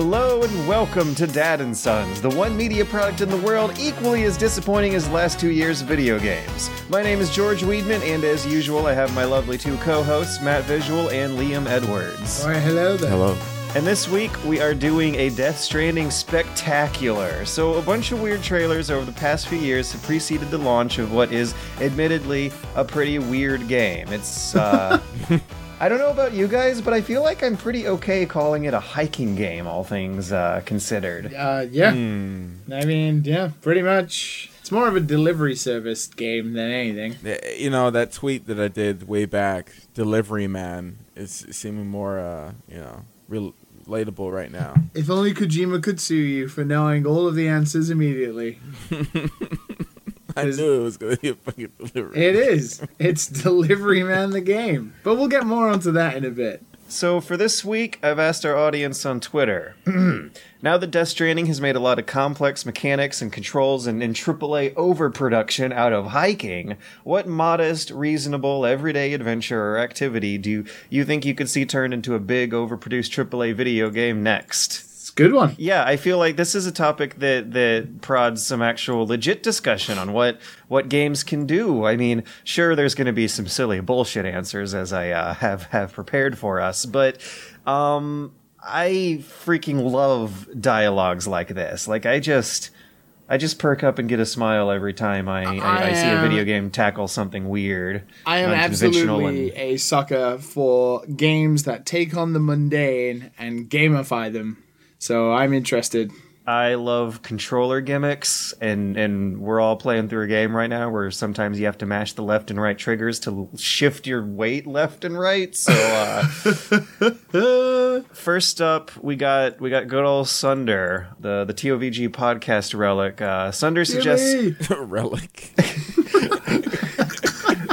Hello and welcome to Dad and Sons, the one media product in the world equally as disappointing as the last two years of video games. My name is George Weidman, and as usual, I have my lovely two co-hosts, Matt Visual and Liam Edwards. All right, hello there. Hello. And this week we are doing a Death Stranding spectacular. So a bunch of weird trailers over the past few years have preceded the launch of what is admittedly a pretty weird game. It's uh I don't know about you guys, but I feel like I'm pretty okay calling it a hiking game, all things uh, considered. Uh, yeah. Hmm. I mean, yeah, pretty much. It's more of a delivery service game than anything. You know that tweet that I did way back, "Delivery Man," is seeming more, uh, you know, rel- relatable right now. If only Kojima could sue you for knowing all of the answers immediately. I knew it was gonna be a fucking delivery. It is. It's Delivery Man the game. But we'll get more onto that in a bit. So for this week, I've asked our audience on Twitter. now that Death Stranding has made a lot of complex mechanics and controls and, and AAA overproduction out of hiking, what modest, reasonable, everyday adventure or activity do you think you could see turned into a big, overproduced AAA video game next? It's a good one. Yeah, I feel like this is a topic that that prods some actual legit discussion on what what games can do. I mean, sure, there's going to be some silly bullshit answers as I uh, have have prepared for us, but um, I freaking love dialogues like this. Like, I just. I just perk up and get a smile every time I, I, I, see a video game tackle something weird. I am unconventional, absolutely and- a sucker for games that take on the mundane and gamify them. So I'm interested. I love controller gimmicks, and and we're all playing through a game right now where sometimes you have to mash the left and right triggers to shift your weight left and right. So uh, first up, we got we got good old Sunder, the the TOVG podcast relic. Uh, Sunder suggests. Yay! relic.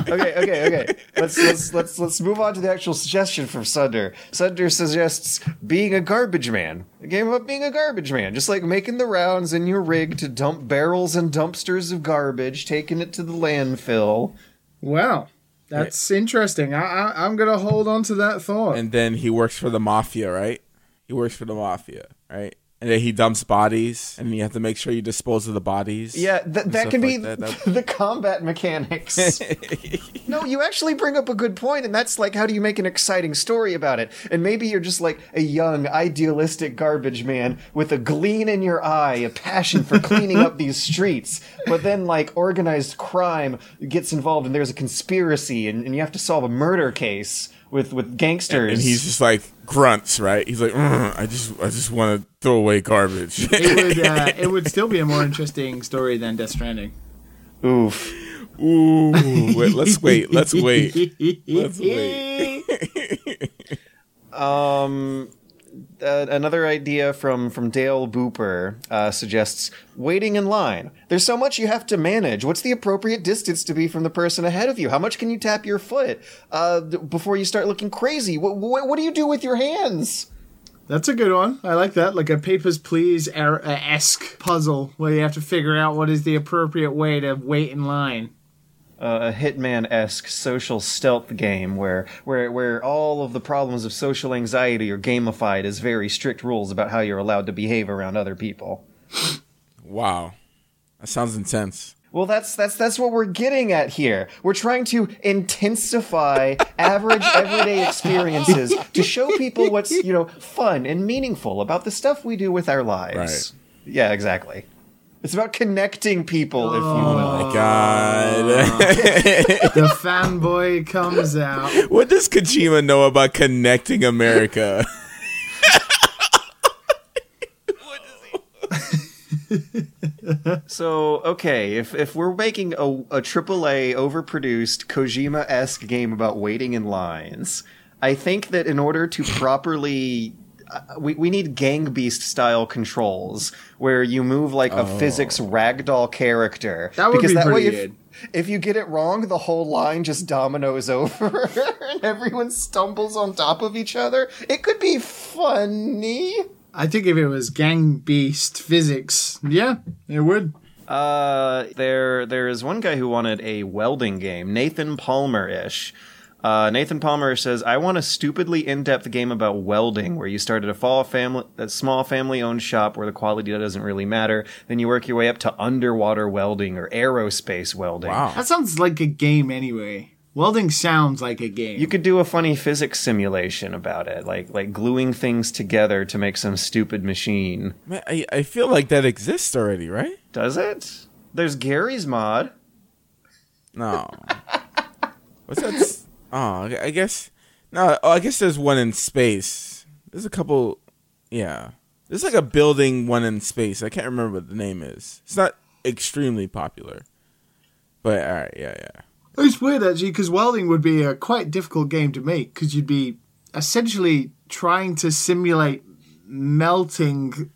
okay, okay, okay. Let's let's let's let's move on to the actual suggestion from Sunder. Sunder suggests being a garbage man. A game about being a garbage man, just like making the rounds in your rig to dump barrels and dumpsters of garbage, taking it to the landfill. Wow. That's interesting. I, I, I'm going to hold on to that thought. and then he works for the mafia, right? He works for the mafia, right? And then he dumps bodies, and you have to make sure you dispose of the bodies. Yeah, th- that can be like that. That- the combat mechanics. no, you actually bring up a good point, and that's like, how do you make an exciting story about it? And maybe you're just like a young, idealistic garbage man with a gleam in your eye, a passion for cleaning up these streets, but then like organized crime gets involved, and there's a conspiracy, and, and you have to solve a murder case with with gangsters. and he's just like grunts, right? He's like, "Mm, I just, I just want to throw away garbage. it would uh, it would still be a more interesting story than Death Stranding. oof. Ooh, wait, let's wait, let's wait, let's wait. Um, uh, another idea from from Dale Booper uh, suggests waiting in line. There's so much you have to manage. What's the appropriate distance to be from the person ahead of you? How much can you tap your foot uh, before you start looking crazy? What, what what do you do with your hands? That's a good one. I like that. Like a Papers, Please er- uh, esque puzzle where you have to figure out what is the appropriate way to wait in line. Uh, a Hitman esque social stealth game where where where all of the problems of social anxiety are gamified as very strict rules about how you're allowed to behave around other people. Wow, that sounds intense. Well, that's that's that's what we're getting at here. We're trying to intensify average everyday experiences to show people what's you know fun and meaningful about the stuff we do with our lives. Right. Yeah, exactly. It's about connecting people, if you will. Oh my God, The fanboy comes out. what does Kojima know about connecting America? So, okay, if if we're making a, a AAA overproduced Kojima esque game about waiting in lines, I think that in order to properly. Uh, we, we need Gang Beast style controls where you move like a physics ragdoll character. That would be way, pretty if, good. if you get it wrong, the whole line just dominoes over and everyone stumbles on top of each other. It could be funny. I think if it was Gang Beast physics, yeah, it would. Uh, there there is one guy who wanted a welding game, Nathan Palmer ish. Uh, Nathan Palmer says, "I want a stupidly in-depth game about welding, where you start at a fall family, a small family-owned shop where the quality doesn't really matter. Then you work your way up to underwater welding or aerospace welding. Wow. That sounds like a game anyway. Welding sounds like a game. You could do a funny physics simulation about it, like like gluing things together to make some stupid machine. Man, I, I feel like that exists already, right? Does it? There's Garry's Mod. No. What's that? s- Oh, I guess. No, oh, I guess there's one in space. There's a couple. Yeah. There's like a building one in space. I can't remember what the name is. It's not extremely popular. But, alright, yeah, yeah. It's weird actually because welding would be a quite difficult game to make because you'd be essentially trying to simulate melting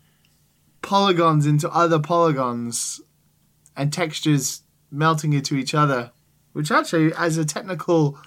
polygons into other polygons and textures melting into each other, which actually, as a technical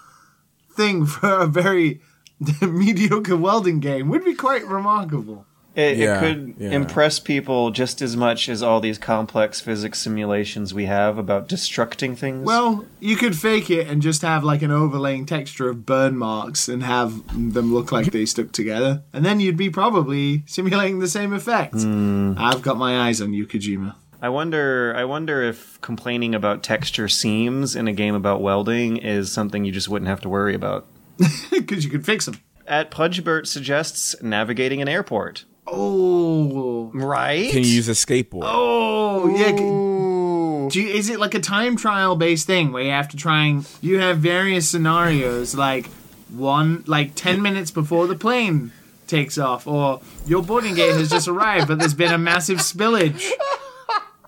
thing for a very mediocre welding game, would be quite remarkable. It, Yeah, it could yeah. impress people just as much as all these complex physics simulations we have about destructing things. Well, you could fake it and just have like an overlaying texture of burn marks and have them look like they stuck together. And then you'd be probably simulating the same effect. Hmm. I've got my eyes on you, Kojima. I wonder. I wonder if complaining about texture seams in a game about welding is something you just wouldn't have to worry about. Because you could fix them. At Pudgebert suggests navigating an airport. Oh. Right? Can you use a skateboard? Oh, yeah. Ooh. Do you, is it like a time trial based thing where you have to try and you have various scenarios like one like 10 minutes before the plane takes off or your boarding gate has just arrived but there's been a massive spillage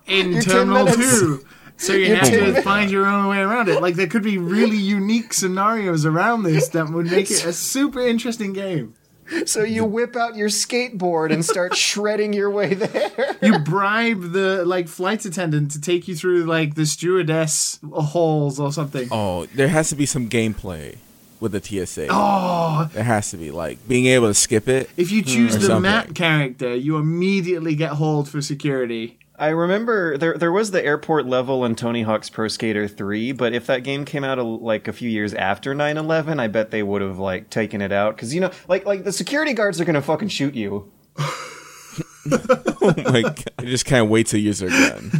in Your 10 terminal 2 so you Your have to minutes. find your own way around it like there could be really unique scenarios around this that would make it a super interesting game So you whip out your skateboard and start shredding your way there. you bribe the like flight attendant to take you through like the stewardess halls or something Oh, there has to be some gameplay with the TSA. oh There has to be, like, being able to skip it. If you hmm. choose the something. Matt character, you immediately get hauled for security. I remember there there was the airport level in Tony Hawk's Pro Skater 3, but if that game came out a, like a few years after 9/11, I bet they would have like taken it out cuz you know, like like the security guards are going to fucking shoot you. oh my god. I just can't wait to use their gun.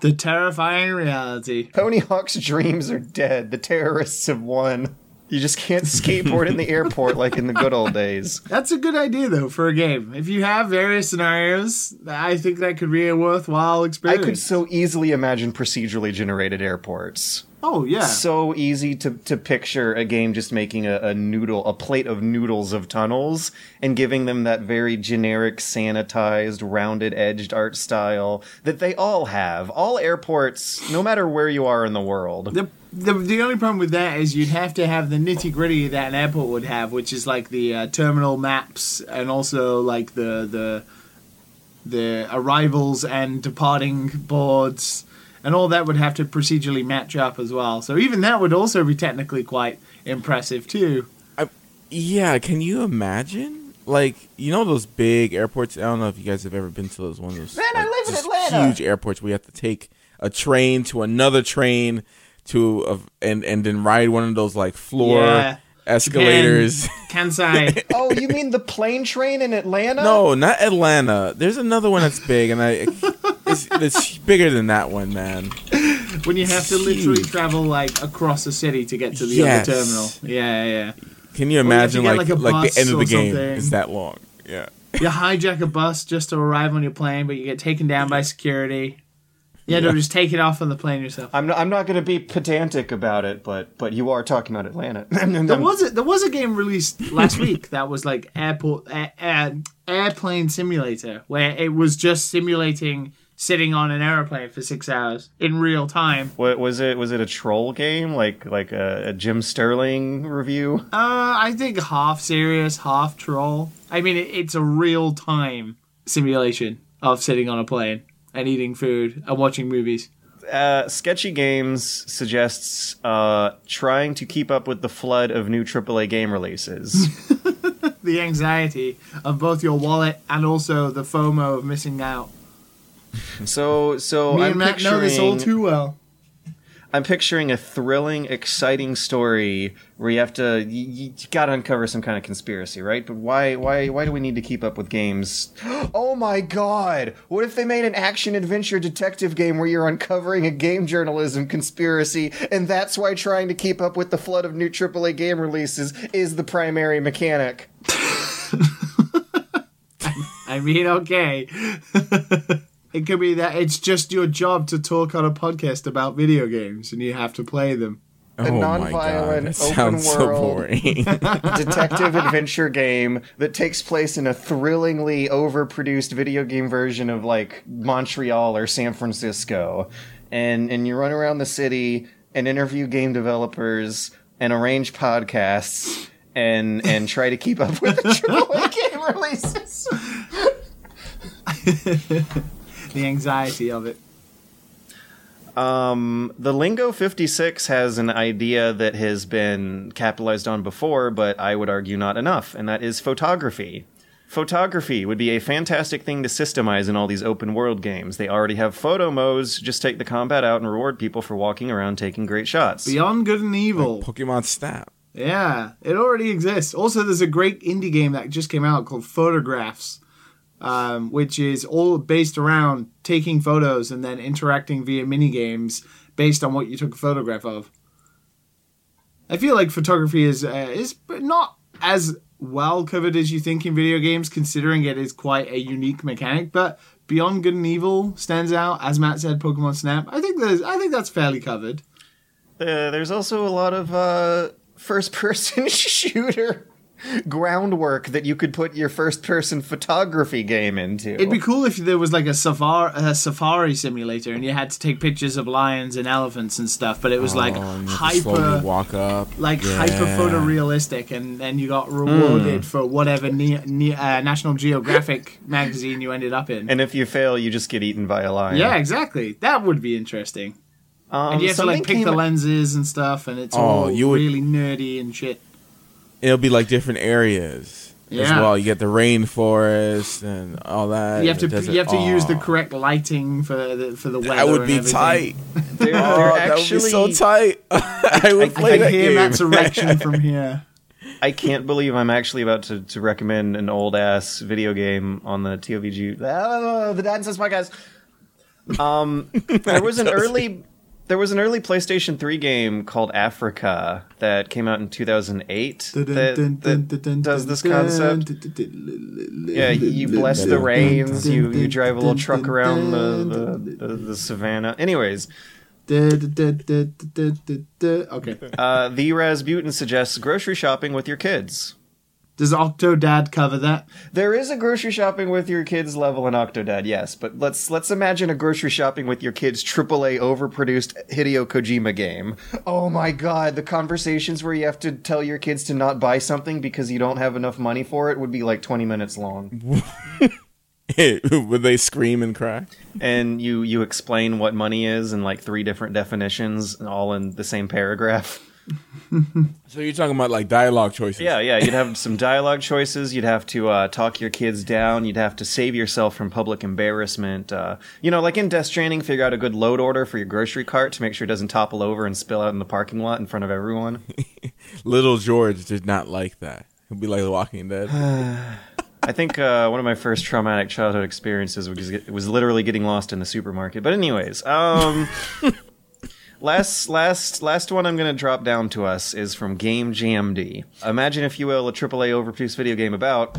The terrifying reality. Tony Hawk's dreams are dead. The terrorists have won. You just can't skateboard in the airport like in the good old days. That's a good idea though for a game. If you have various scenarios, I think that could be a worthwhile experience. I could so easily imagine procedurally generated airports. oh yeah. So easy to, to picture a game just making a, a noodle, a plate of noodles of tunnels, and giving them that very generic, sanitized, rounded edged art style that they all have. All airports, no matter where you are in the world. the, the the only problem with that is you'd have to have the nitty gritty that an airport would have, which is like the uh, terminal maps and also like the the the arrivals and departing boards and all that would have to procedurally match up as well. So even that would also be technically quite impressive too. I, Yeah, can you imagine? Like, you know those big airports? I don't know if you guys have ever been to those ones. of those Man, I live in Atlanta. huge airports where you have to take a train to another train to a, and and then ride one of those like floor Yeah. escalators. Kansai. oh, you mean the plane train in Atlanta? no, not Atlanta. There's another one that's big, and I it's, it's bigger than that one, man. when you have to literally travel like across the city to get to the Yes. other terminal. Yeah, yeah, yeah. Can you you have to imagine get, like like, like, the end of the game something. is that long? Yeah. You hijack a bus just to arrive on your plane, but you get taken down by security. You had to Yeah. just take it off on the plane yourself. I'm not, I'm not going to be pedantic about it, but but you are talking about Atlanta. There was a, there was a game released last week that was like airport air, air, airplane simulator where it was just simulating sitting on an airplane for six hours in real time. What was it? Was it a troll game like like a, a Jim Sterling review? Uh, I think half serious, half troll. I mean, it, it's a real time simulation of sitting on a plane and eating food and watching movies. Uh, Sketchy Games suggests uh, trying to keep up with the flood of new AAA game releases. The anxiety of both your wallet and also the FOMO of missing out. so so Me I'm and Matt know this all picturing- too well. I'm picturing a thrilling, exciting story where you have to you, you got to uncover some kind of conspiracy, right? But why why why do we need to keep up with games? Oh my god! What if they made an action adventure detective game where you're uncovering a game journalism conspiracy, and that's why trying to keep up with the flood of new AAA game releases is the primary mechanic? I mean, okay. it could be that it's just your job to talk on a podcast about video games and you have to play them. A oh my non-violent, god, that open sounds so world. boring. detective adventure game that takes place in a thrillingly overproduced video game version of like Montreal or San Francisco. And and you run around the city and interview game developers and arrange podcasts and and try to keep up with the AAA game releases. The anxiety of it. Um, the Lingo 56 has an idea that has been capitalized on before, but I would argue not enough, and that is photography. Photography would be a fantastic thing to systemize in all these open world games. They already have photo modes, just take the combat out and reward people for walking around taking great shots. Beyond Good and Evil. Pokemon Snap. Yeah, it already exists. Also, there's a great indie game that just came out called Photographs, um, which is all based around taking photos and then interacting via mini games based on what you took a photograph of. I feel like photography is uh, is not as well covered as you think in video games, considering it is quite a unique mechanic. But Beyond Good and Evil stands out, as Matt said. Pokemon Snap. I think there's I think that's fairly covered. Uh, there's also a lot of uh, first person shooter groundwork that you could put your first person photography game into. It'd be cool if there was like a safari, a safari simulator, and you had to take pictures of lions and elephants and stuff. But it was like Oh, and you have to slowly hyper, walk up. like Yeah. hyper photorealistic, and then you got rewarded Hmm. for whatever ne- ne- uh, National Geographic magazine you ended up in. and if you fail, you just get eaten by a lion. yeah, exactly. That would be interesting. um, and you have to like pick the lenses and stuff, and it's Oh, all you would- really nerdy and shit. It'll be like different areas as well. You get the rainforest and all that. You have to desert. you have to use the correct lighting for the for the weather. That would and be everything. tight. They're, Oh, they're that would be so tight. I would I play can that hear game. Matt's erection from here. I can't believe I'm actually about to, to recommend an old ass video game on the TOVG. Oh, the Dad Says podcast. Um, there was an early. There was an early PlayStation 3 game called Africa that came out in 2008 that, that does this concept. Yeah, you bless the rains. You you drive a little truck around the the, the, the savannah. Anyways, Okay. uh, the Rasputin suggests grocery shopping with your kids. Does Octodad cover that? There is a grocery shopping with your kids level in Octodad, yes, but let's let's imagine a grocery shopping with your kids AAA overproduced Hideo Kojima game. Oh my god, the conversations where you have to tell your kids to not buy something because you don't have enough money for it would be like 20 minutes long. would they scream and cry? And you you explain what money is in like three different definitions all in the same paragraph. So you're talking about like dialogue choices? Yeah, yeah. You'd have some dialogue choices. You'd have to uh, talk your kids down. You'd have to save yourself from public embarrassment. Uh, you know, like in Death Stranding, figure out a good load order for your grocery cart to make sure it doesn't topple over and spill out in the parking lot in front of everyone. Little George did not like that. He'd be like The Walking Dead. I think uh, one of my first traumatic childhood experiences was, was literally getting lost in the supermarket. But anyways, um, last last last one I'm going to drop down to us is from Game GMD. Imagine, if you will, a AAA overproduced video game about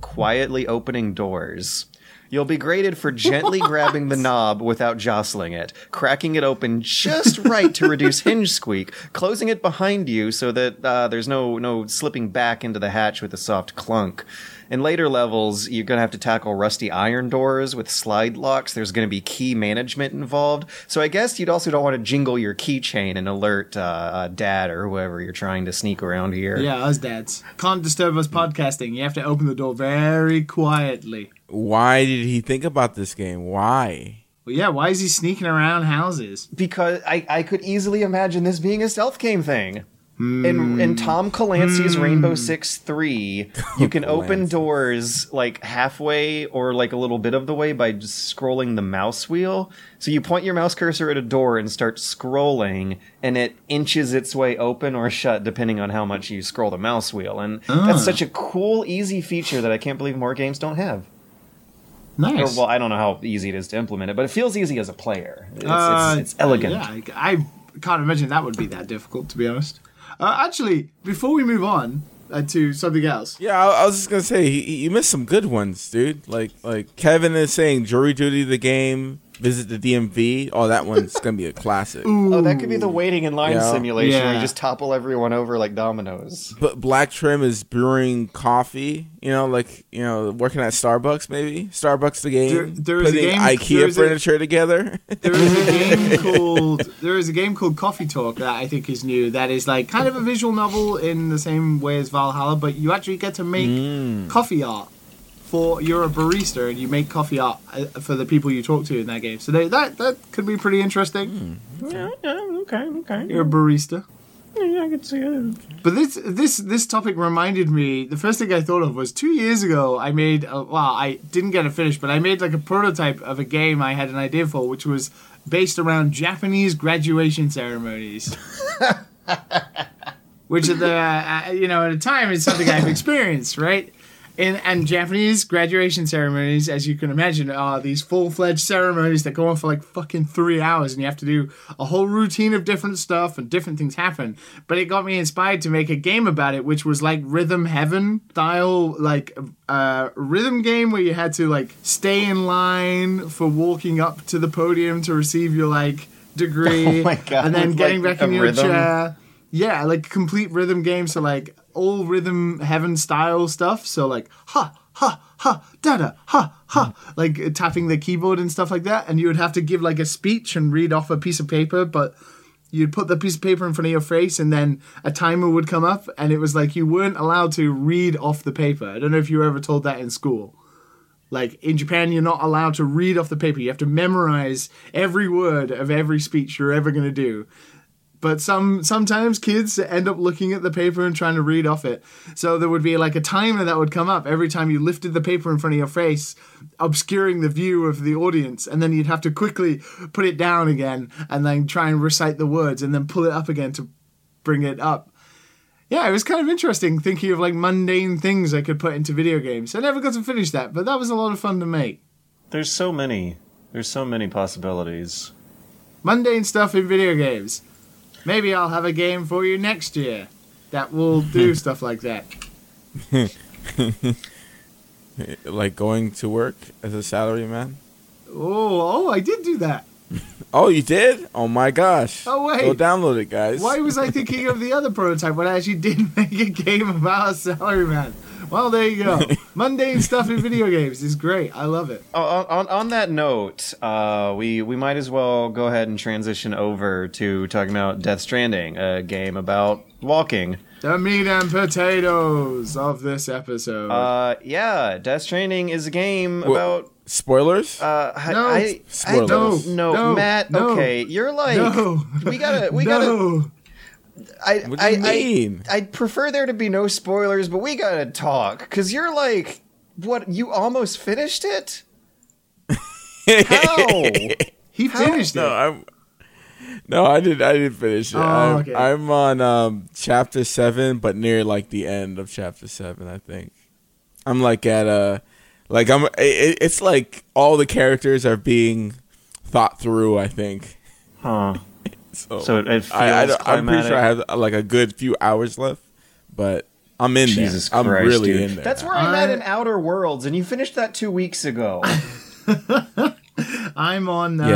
quietly opening doors. You'll be graded for gently grabbing the knob without jostling it, cracking it open just right to reduce hinge squeak, closing it behind you so that uh, there's no no slipping back into the hatch with a soft clunk. In later levels, you're going to have to tackle rusty iron doors with slide locks. There's going to be key management involved. So I guess you'd also don't want to jingle your keychain and alert uh, uh, dad or whoever you're trying to sneak around here. Yeah, us dads. Can't disturb us podcasting. You have to open the door very quietly. Why did he think about this game? Why? Well, yeah, why is he sneaking around houses? Because I, I could easily imagine this being a stealth game thing. In, in Tom Clancy's Rainbow Six 3, you can open doors like halfway or like a little bit of the way by just scrolling the mouse wheel. So you point your mouse cursor at a door and start scrolling, and it inches its way open or shut depending on how much you scroll the mouse wheel. And Ah. that's such a cool, easy feature that I can't believe more games don't have. Or, Nice. well, I don't know how easy it is to implement it, but it feels easy as a player. It's, Uh, it's, it's elegant. Yeah, I, I can't imagine that would be that difficult, to be honest. Uh, actually, before we move on uh, to something else, Yeah, I, I was just gonna say you missed some good ones, dude. Like like Kevin is saying, jury duty the game, visit the DMV. Oh, that one's gonna be a classic. Oh, that could be the waiting in line Yeah. simulation where Yeah. you just topple everyone over like dominoes. But Black Trim is brewing coffee. You know, like you know, working at Starbucks maybe. Starbucks the game. There- there is a putting game- IKEA there is a- furniture together. there is a game called there is a game called Coffee Talk that I think is new. That is like kind of a visual novel in the same way as Valhalla, but you actually get to make Mm. coffee art. For you're a barista and you make coffee art uh, for the people you talk to in that game. So they, that that could be pretty interesting. Yeah, yeah, okay, okay. You're a barista. Yeah, I can see it. But this this this topic reminded me. The first thing I thought of was two years ago. I made a, well, I didn't get it finished, but I made like a prototype of a game I had an idea for, which was based around Japanese graduation ceremonies. which at the uh, you know at a time is something I've experienced, right? In, and Japanese graduation ceremonies, as you can imagine, are these full fledged ceremonies that go on for like fucking three hours, and you have to do a whole routine of different stuff, and different things happen. But it got me inspired to make a game about it, which was like Rhythm Heaven style, like uh, rhythm game where you had to like stay in line for walking up to the podium to receive your like degree, Oh God, and then getting like, back in your rhythm? chair. Yeah, like complete rhythm game. So like all rhythm heaven style stuff. So like ha ha ha da da ha ha, like tapping the keyboard and stuff like that. And you would have to give like a speech and read off a piece of paper, but you'd put the piece of paper in front of your face and then a timer would come up and it was like you weren't allowed to read off the paper. I don't know if you were ever told that in school. Like in Japan, you're not allowed to read off the paper. You have to memorize every word of every speech you're ever going to do. But some sometimes kids end up looking at the paper and trying to read off it. So there would be like a timer that would come up every time you lifted the paper in front of your face, obscuring the view of the audience, and then you'd have to quickly put it down again and then try and recite the words and then pull it up again to bring it up. Yeah, it was kind of interesting thinking of like mundane things I could put into video games. I never got to finish that, but that was a lot of fun to make. There's so many. There's so many possibilities. Mundane stuff in video games. Maybe I'll have a game for you next year that will do stuff like that. like going to work as a salary man. Oh, oh, I did do that. Oh, you did? Oh my gosh! Oh, wait. go download it, guys. Why was I thinking of the other prototype when I actually did make a game about a salary man? Well, there you go. Mundane stuff in video games is great. I love it. On, on, on that note, uh, we we might as well go ahead and transition over to talking about Death Stranding, a game about walking. The meat and potatoes of this episode. Uh, yeah, Death Stranding is a game Wha- about. Spoilers? Uh, I, No. I, I Spoilers. don't know, No, Matt. no, okay, you're like no. we gotta we gotta. no. I What do I, you mean? I I'd prefer there to be no spoilers, but we gotta talk because you're like what you almost finished it. How? He How- finished no, it. I'm. No, I didn't. I didn't finish it. Oh, I'm, okay. I'm on um, chapter seven, but near like the end of chapter seven. I think I'm like at a, like I'm. It, it's like all the characters are being thought through. I think huh? So. So it, it feels I, I, I'm pretty sure I have uh, like a good few hours left, but I'm in Jesus there. I'm really dude. in there. That's where I'm at in Outer Worlds, and you finished that two weeks ago. I'm on uh,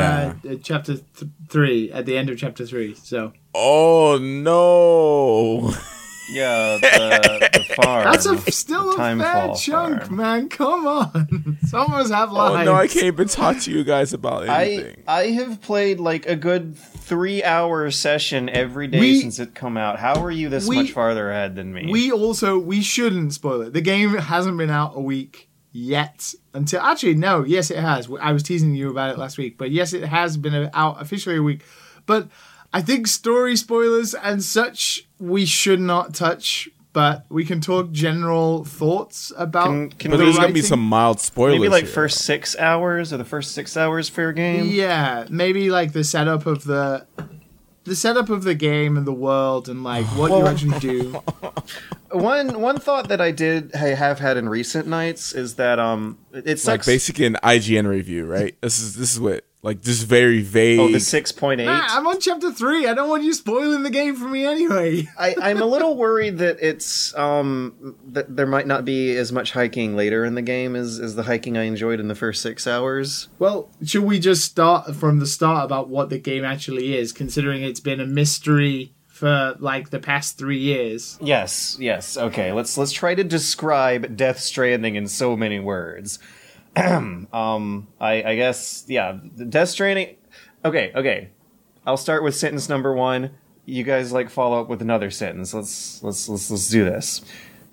Yeah. uh, chapter th- three, at the end of chapter three. So Oh no! yeah, the, the farm. that's a, still a Timefall fat chunk, farm. man. Come on. Some of us have Oh no! I can't even talk to you guys about I anything. I have played like a good three hour session every day We- since it come out. How are you this we- much farther ahead than me? We also we shouldn't spoil it. The game hasn't been out a week yet until actually no, yes it has. I was teasing you about it last week, but yes it has been out officially a week. But I think story spoilers and such we should not touch, but we can talk general thoughts about. Can- can But the there's gonna be some mild spoilers. Maybe like here. first six hours or the first six hours for your game. Yeah, maybe like the setup of the the setup of the game and the world and like what you actually do. One one thought that I did I have had in recent nights is that um it like basically an IGN review, right? This is this is what like just very vague. oh the six point eight. Nah, I'm on chapter three. I don't want you spoiling the game for me anyway. I, I'm a little worried that it's um that there might not be as much hiking later in the game as, as the hiking I enjoyed in the first six hours. Well, should we just start from the start about what the game actually is, considering it's been a mystery for like the past three years? Yes, yes. Okay, let's let's try to describe Death Stranding in so many words. um, I, I guess yeah, Death Stranding. Okay, okay. I'll start with sentence number one. You guys like follow up with another sentence. Let's let's let's let's do this.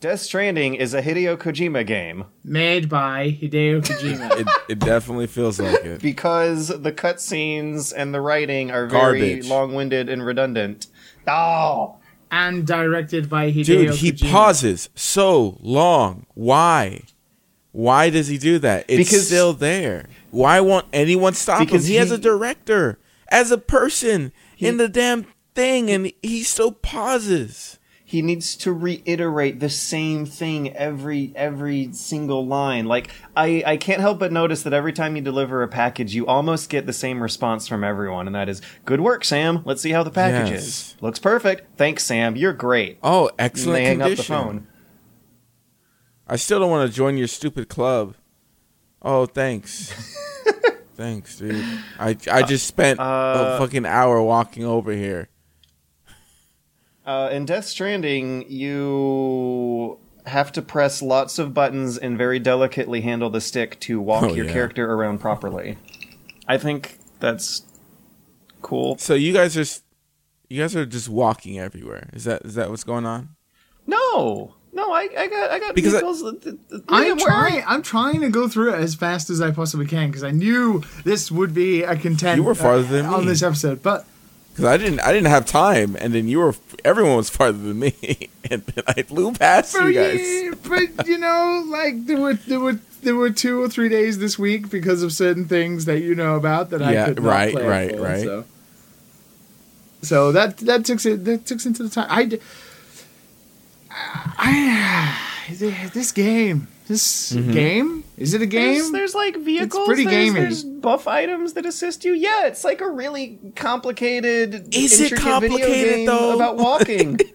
Death Stranding is a Hideo Kojima game Made by Hideo Kojima. it, it definitely feels like it. because the cutscenes and the writing are very Garbage. long-winded and redundant. Oh, and directed by Hideo Dude, he Kojima. pauses so long. Why? Why does he do that? It's Because- still there. Why won't anyone stop him? Because He, has a director as a person in the damn thing, and he still pauses. He needs to reiterate the same thing every every single line like i i can't help but notice that every time you deliver a package you almost get the same response from everyone and that is good work sam let's see how the package Yes. is looks perfect thanks sam you're great Oh, excellent hang up the condition. phone I still don't want to join your stupid club. Oh, thanks. thanks, dude. I I just spent Uh, a fucking hour walking over here. Uh, in death stranding you have to press lots of buttons and very delicately handle the stick to walk Oh, your yeah. character around properly i think that's cool So you guys are you guys are just walking everywhere. Is that is that what's going on? No, no, I, I got, I got Because I- vehicles. that- that- that- I'm trying. I'm trying to go through it as fast as I possibly can because I knew this would be a content. You were farther uh, than on me. this episode, but Because I didn't I didn't have time, and then you were everyone was farther than me, and then I flew past you guys. yeah, but you know, like there were there were there were two or three days this week because of certain things that you know about that I could not right, play right, for, right. So. so that that took it that took into the time. I, I this game this Mm-hmm. game is it a game? There's, there's like vehicles. It's pretty there's, gamey. There's buff items that assist you. Yeah, it's like a really complicated. Is it intricate video complicated, game though? About walking.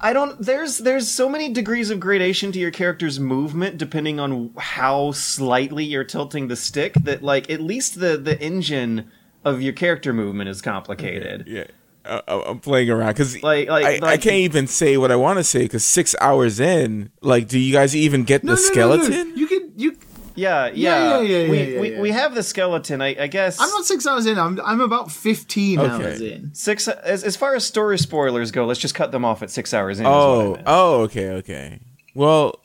I don't. There's there's so many degrees of gradation to your character's movement depending on how slightly you're tilting the stick. That like at least the the engine of your character movement is complicated. Yeah, I, I- I'm playing around because Like- like- I, I can't even say what I want to say because six hours in, like, do you guys even get No, the no, no, no. skeleton? You can you. Yeah, yeah, yeah, yeah, we, yeah, we, yeah. we have the skeleton. I, I guess I'm not six hours in. I'm I'm about fifteen Okay. hours in. six. As, as far as story spoilers go, let's just cut them off at six hours in. is what I Oh, oh, okay, okay. Well,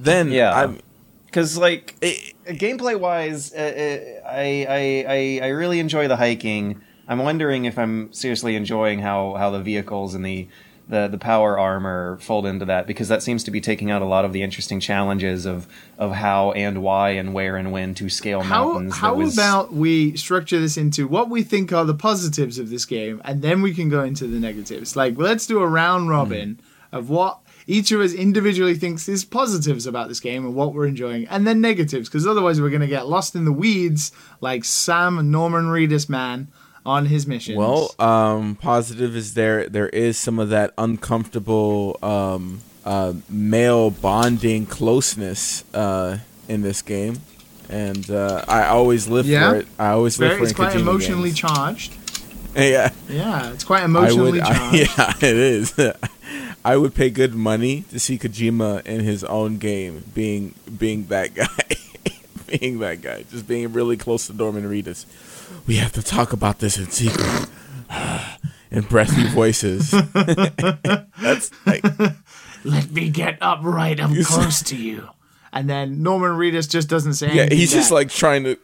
then, Yeah. I'm, because like it, gameplay wise, uh, uh, I, I I I really enjoy the hiking. I'm wondering if I'm seriously enjoying how how the vehicles and the the the power armor fold into that because that seems to be taking out a lot of the interesting challenges of of how and why and where and when to scale How mountains. how was- about we structure this into what we think are the positives of this game, and then we can go into the negatives. Like let's do a round robin hmm. of what each of us individually thinks is positives about this game and what we're enjoying, and then negatives, because otherwise we're going to get lost in the weeds like Sam Norman Reedus man on his missions. well, um, positive is there. There is some of that uncomfortable um, uh, male bonding closeness uh, in this game, and uh, I always live Yeah. for it. I always live Very, for it's it in quite emotionally games. charged. Yeah. Yeah, it's quite I emotionally would, I- charged. yeah, it is. I would pay good money to see Kojima in his own game, being being that guy, being that guy, just being really close to Norman Reedus. We have to talk about this in secret, in breathy voices. That's like, Let me get up right up You see- close to you. And then Norman Reedus just doesn't say yeah, anything. he's just like trying to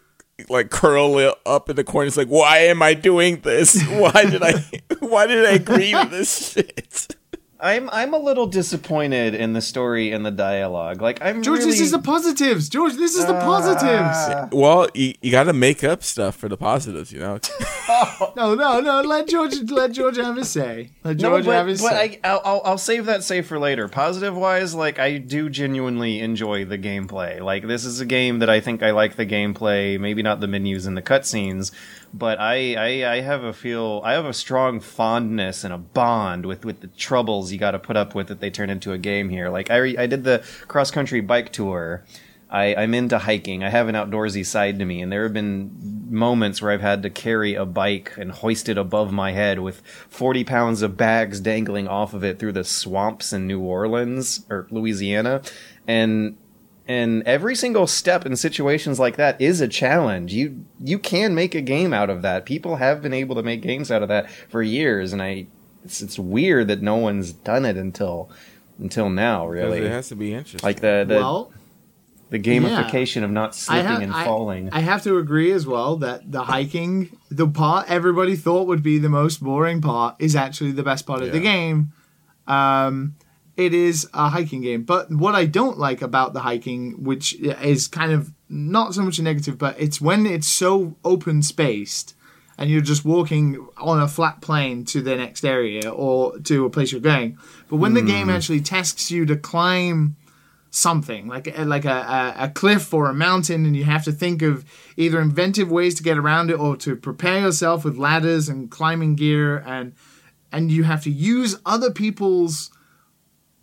like curl up in the corner. It's like, why am I doing this? Why did I? Why did I agree to this shit? I'm I'm a little disappointed in the story and the dialogue. Like I'm George, really, this is the positives. George, this is the ah. positives. Well, you, you got to make up stuff for the positives, you know. Oh. No, no, no. Let George let George have his say. Let no, George but, have his but say. I, I'll, I'll I'll save that say for later. Positive wise, like I do genuinely enjoy the gameplay. Like this is a game that I think I like the gameplay. Maybe not the menus and the cutscenes, but I, I I have a feel I have a strong fondness and a bond with with the troubles you got to put up with that they turn into a game here. Like I re- I did the cross country bike tour. I, I'm into hiking. I have an outdoorsy side to me, and there have been moments where I've had to carry a bike and hoist it above my head with 40 pounds of bags dangling off of it through the swamps in New Orleans or Louisiana, and and every single step in situations like that is a challenge. You you can make a game out of that. People have been able to make games out of that for years, and I it's it's weird that no one's done it until until now. Really, it has to be interesting. like the the, well, the gamification of not slipping have, and falling. I have to agree as well that the hiking, the part everybody thought would be the most boring part, is actually the best part of the game. Um, it is a hiking game, but what I don't like about the hiking, which is kind of not so much a negative, but it's when it's so open spaced and you're just walking on a flat plane to the next area or to a place you're going. But when the game hmm. actually tasks you to climb something like uh, like a, a, a cliff or a mountain and you have to think of either inventive ways to get around it or to prepare yourself with ladders and climbing gear and and you have to use other people's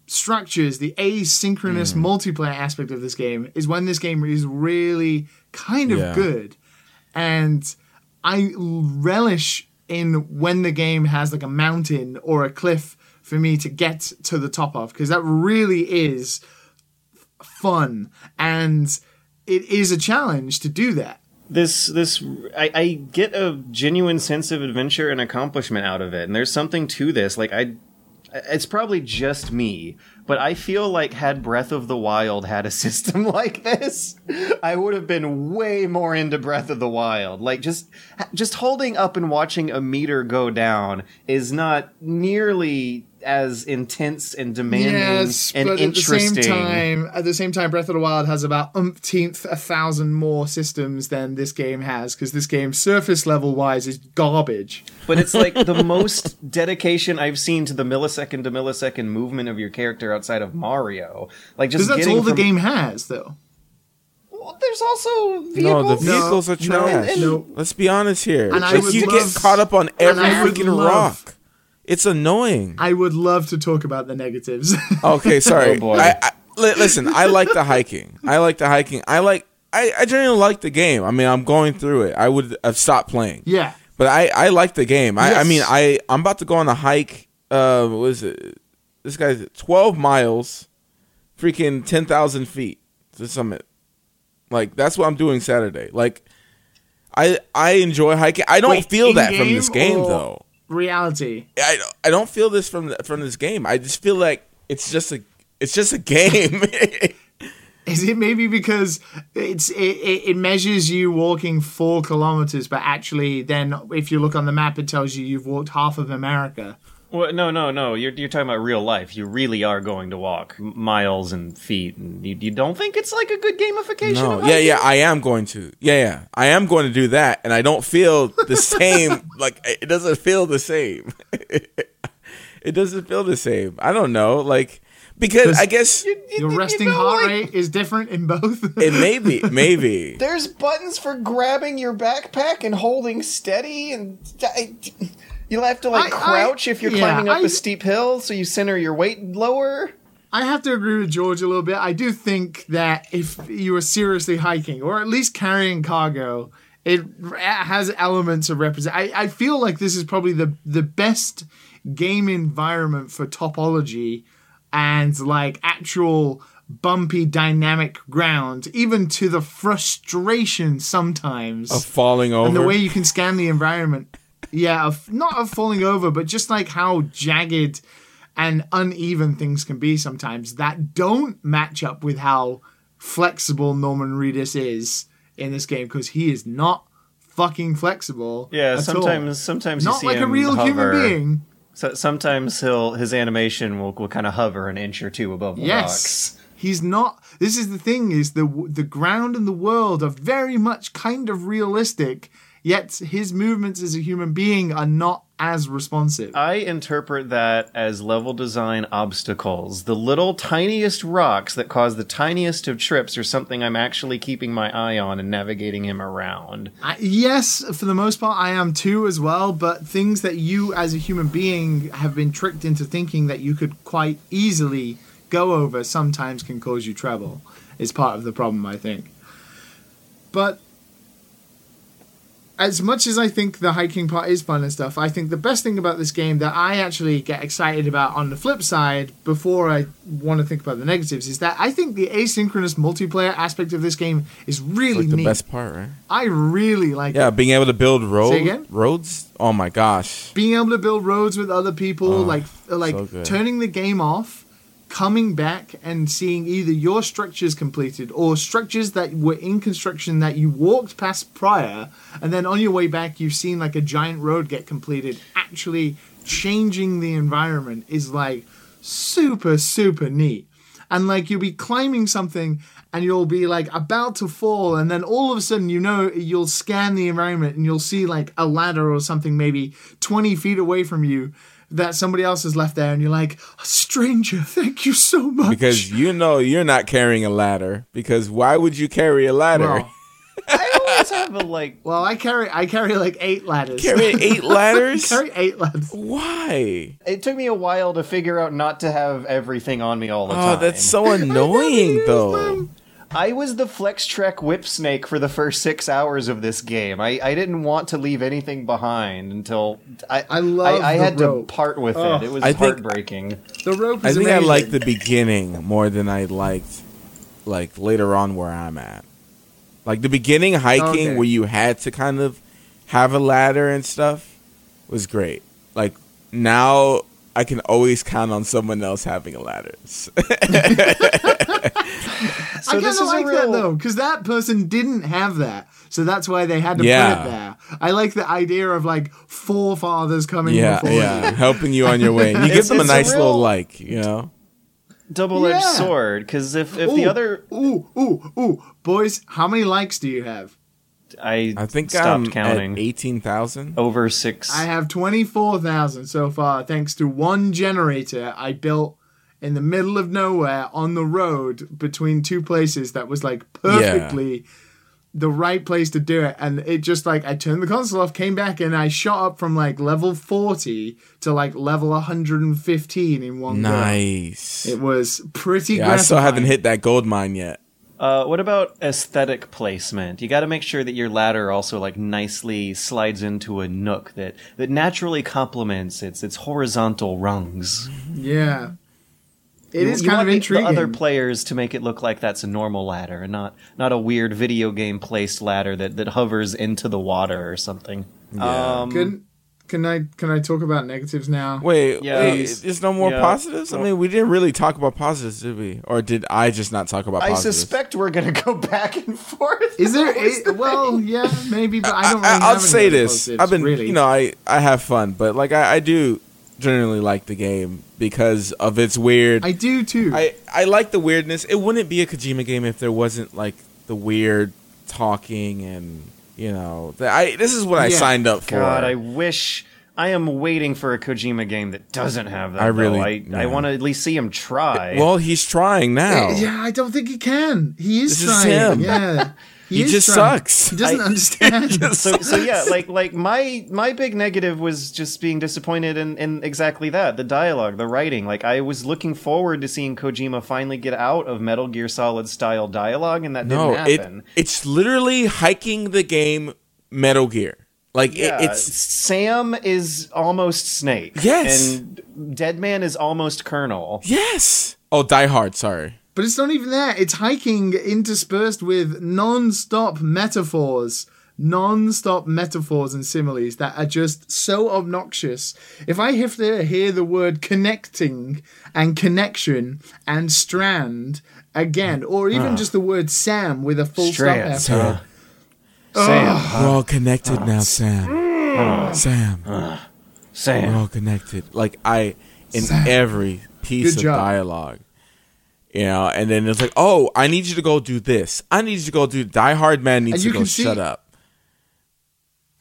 structures the asynchronous hmm. multiplayer aspect of this game is when this game is really kind of Yeah. good and i relish in when the game has like a mountain or a cliff for me to get to the top of because that really is fun. And it is a challenge to do that. This this I, I get a genuine sense of adventure and accomplishment out of it. And there's something to this. Like i it's probably just me but i feel like had breath of the wild had a system like this i would have been way more into breath of the wild. Like just just holding up and watching a meter go down is not nearly as intense and demanding yes and but interesting at the same time at the same time breath of the wild has about umpteenth a thousand more systems than this game has because this game surface level wise is garbage But it's like the most dedication I've seen to the millisecond to millisecond movement of your character outside of Mario. Like just that's getting all the game has though Well, there's also vehicles. No, the vehicles are no, trash. no. Let's be honest here. And I like would you love- get caught up on every freaking love- rock. It's annoying. i would love to talk about the negatives Okay, sorry. Oh, boy. I, I, li- listen, I like the hiking. I like the hiking. I like. I, I genuinely like the game. I mean, I'm going through it. I would have stopped playing. yeah But I, I like the game. I, I mean, I I'm about to go on a hike. Uh, what is it? This guy's 12 miles, freaking 10,000 feet to the summit. Like that's what I'm doing Saturday. Like, I I enjoy hiking. I don't Wait, feel that from this game or- though. Reality I I don't feel this from the, from this game. I just feel like it's just a it's just a game. Is it maybe because it's it, it, it measures you walking four kilometers, but actually, then if you look on the map, it tells you you've walked half of America. Well, no, no, no. You're you're talking about real life. You really are going to walk miles and feet, and you, you don't think it's like a good gamification? no, of yeah, yeah, I am going to. Yeah, yeah, I am going to do that, and I don't feel the same. like it doesn't feel the same. it doesn't feel the same. I don't know, like because I guess You- Your you resting know, heart like, rate is different in both. it may be, maybe. There's buttons for grabbing your backpack and holding steady, and I- you'll have to like I- I- crouch if you're yeah, climbing up I- a steep hill, so you center your weight lower. I have to agree with George a little bit. I do think that if you were seriously hiking or at least carrying cargo, it has elements of represent. I, I feel like this is probably the the best game environment for topology and like actual bumpy dynamic ground, even to the frustration sometimes Of falling over. and the way you can scan the environment. Yeah, of, not of falling over, but just like how jagged and uneven things can be sometimes that don't match up with how flexible Norman Reedus is in this game because he is not fucking flexible. Yeah, at all. sometimes sometimes you not like a real human being. So, sometimes he'll his animation will, will kind of hover an inch or two above the Yes. rocks. He's not. This is the thing: is the the ground and the world are very much kind of realistic, yet his movements as a human being are not as responsive. I interpret that as level design obstacles. The little tiniest rocks that cause the tiniest of trips are something I'm actually keeping my eye on and navigating him around. I, yes, for the most part, I am too as well. But things that you, as a human being, have been tricked into thinking that you could quite easily go over, sometimes can cause you trouble. Is part of the problem, I think. But as much as I think the hiking part is fun and stuff, I think the best thing about this game that I actually get excited about on the flip side, before I want to think about the negatives, is that I think the asynchronous multiplayer aspect of this game is really Like the neat. best part, right? I really like Yeah, being able to build road, Say again? roads. Oh my gosh. being able to build roads with other people, Oh, like like so turning the game off, coming back and seeing either your structures completed or structures that were in construction that you walked past prior, and then on your way back you've seen like a giant road get completed. Actually, changing the environment is like super super neat. And like you'll be climbing something and you'll be like about to fall, and then all of a sudden you know you'll scan the environment and you'll see like a ladder or something maybe 20 feet away from you that somebody else has left there, and you're like, a stranger, thank you so much. Because you know you're not carrying a ladder. Because why would you carry a ladder? well, I always have a like. well, I carry I carry like eight ladders. Carry eight ladders? carry eight ladders. Why? It took me a while to figure out not to have everything on me all the Oh, time. that's so annoying, used though. Them. I was the Flex Trek whip snake for the first six hours of this game. I, I didn't want to leave anything behind until I I love I, I had rope. to part with Oh. it. It was I think- heartbreaking. The rope I is think I liked the beginning more than I liked like later on where I'm at. Like the beginning hiking Okay. where you had to kind of have a ladder and stuff was great. Like now I can always count on someone else having a ladder. I So kind this of is like real- that though, because that person didn't have that, so that's why they had to Yeah. put it there. I like the idea of like forefathers coming yeah, before yeah, you. helping you on your way. And you give them a it's a nice little like, you know. Double edged Yeah. sword. Because if if the other ooh, ooh, ooh, boys, how many likes do you have? I I think stopped I'm counting at eighteen thousand. over six. I have twenty four thousand so far, thanks to one generator I built in the middle of nowhere on the road between two places that was like perfectly the right place to do it and it just like I turned the console off came back and I shot up from like level 40 to like level 115 in one go. Nice. it was pretty Yeah, I still haven't hit that gold mine yet. Uh, what about aesthetic placement? You got to make sure that your ladder also like nicely slides into a nook that that naturally complements its its horizontal rungs. yeah It you, is you kind want of the- intriguing The other players to make it look like that's a normal ladder and not not a weird video game placed ladder that, that hovers into the water or something. Yeah. Um, can can I can I talk about negatives now Wait, Yeah. wait, there's no more Yeah. positives? I mean, we didn't really talk about positives, did we? Or did I just not talk about positives? I positives? suspect we're gonna go back and forth. Is there? That was i- the well, thing. yeah, maybe, but I don't. Really I, will any say other this: I've been, really. you know, I I have fun, but like I, I do generally like the game because of its weird. I do too. I I like the weirdness. It wouldn't be a Kojima game if there wasn't like the weird talking and you know. The, I this is what I Yeah. signed up for. God, I wish. I am waiting for a Kojima game that doesn't have that. I really- though. I, yeah. I want to at least see him try. well, he's trying now. yeah, I don't think he can. He is This is trying. him. Yeah, He is just trying. sucks. He doesn't I- understand. so so yeah, like like my my big negative was just being disappointed in, in exactly that the dialogue, the writing. Like I was looking forward to seeing Kojima finally get out of Metal Gear Solid style dialogue, and that no, didn't it it's literally hiking the game Metal Gear. Like it- it's Sam is almost Snake. Yes. and Deadman is almost Colonel. yes. Oh, Die Hard. Sorry. But it's not even that. It's hiking interspersed with non-stop metaphors, non-stop metaphors and similes that are just so obnoxious. If I have to hear the word connecting and connection and strand again, or even ah. just the word Sam with a full Strand. stop after it, ah. oh. Sam, We're all connected now, Sam. Ah. Sam, Sam. we're all connected. Like I, in Sam. every piece Good of job. dialogue, you know, and then it's like, oh, I need you to go do this. I need you to go do. Die Hard Man needs And to go see- shut up.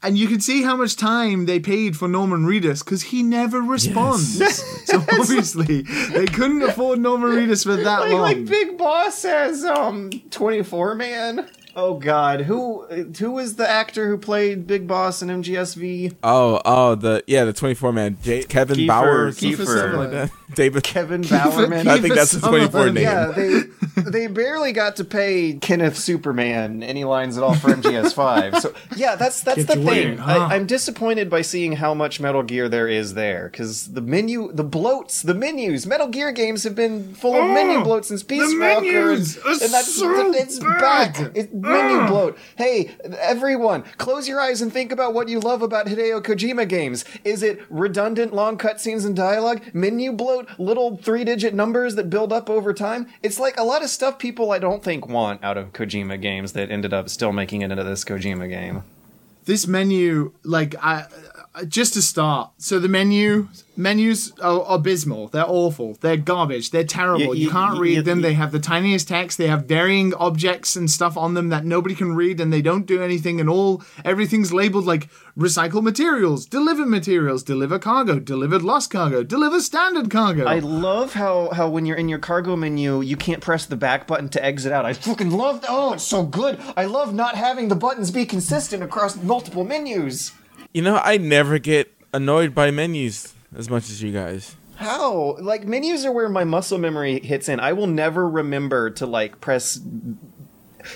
And you can see how much time they paid for Norman Reedus because he never responds. so obviously they couldn't afford Norman Reedus for that Like, long. like Big Boss as um 24 man. Oh God, who who was the actor who played Big Boss in MGSV? Oh, oh, the yeah, the twenty four man, J- Kevin Kiefer- Bauer, Kiefer. something, something like that. David. Kevin Kiefer- Bowerman. I think that's his twenty four name. Yeah, they they barely got to pay Kenneth Superman any lines at all for MGS5. So yeah, that's that's Get the thing. wing, huh? I, I'm disappointed by seeing how much Metal Gear there is there because the menu, the bloats, the menus. Metal Gear games have been full of menu oh, bloat since Peace Walker, and, menus are and that's so it's bad. back. Menu bloat. Mm. Hey, everyone, close your eyes and think about what you love about Hideo Kojima games. Is it redundant long cutscenes and dialogue, menu bloat, little three-digit numbers that build up over time? It's like a lot of stuff people I don't think want out of Kojima games that ended up still making it into this Kojima game. this menu, like I, just to start. So the menu menus are abysmal. They're awful. They're garbage. They're terrible. Y- you y- can't read y- them. y- They have the tiniest text. They have varying objects and stuff on them that nobody can read, and they don't do anything. And all everything's labeled like recycle materials, deliver materials, deliver cargo, delivered lost cargo, deliver standard cargo. I love how how when you're in your cargo menu, you can't press the back button to exit out. I fucking love. Oh, it's so good. I love not having the buttons be consistent across multiple menus. You know, I never get annoyed by menus as much as you guys. How? Like menus are where my muscle memory hits in. I will never remember to like press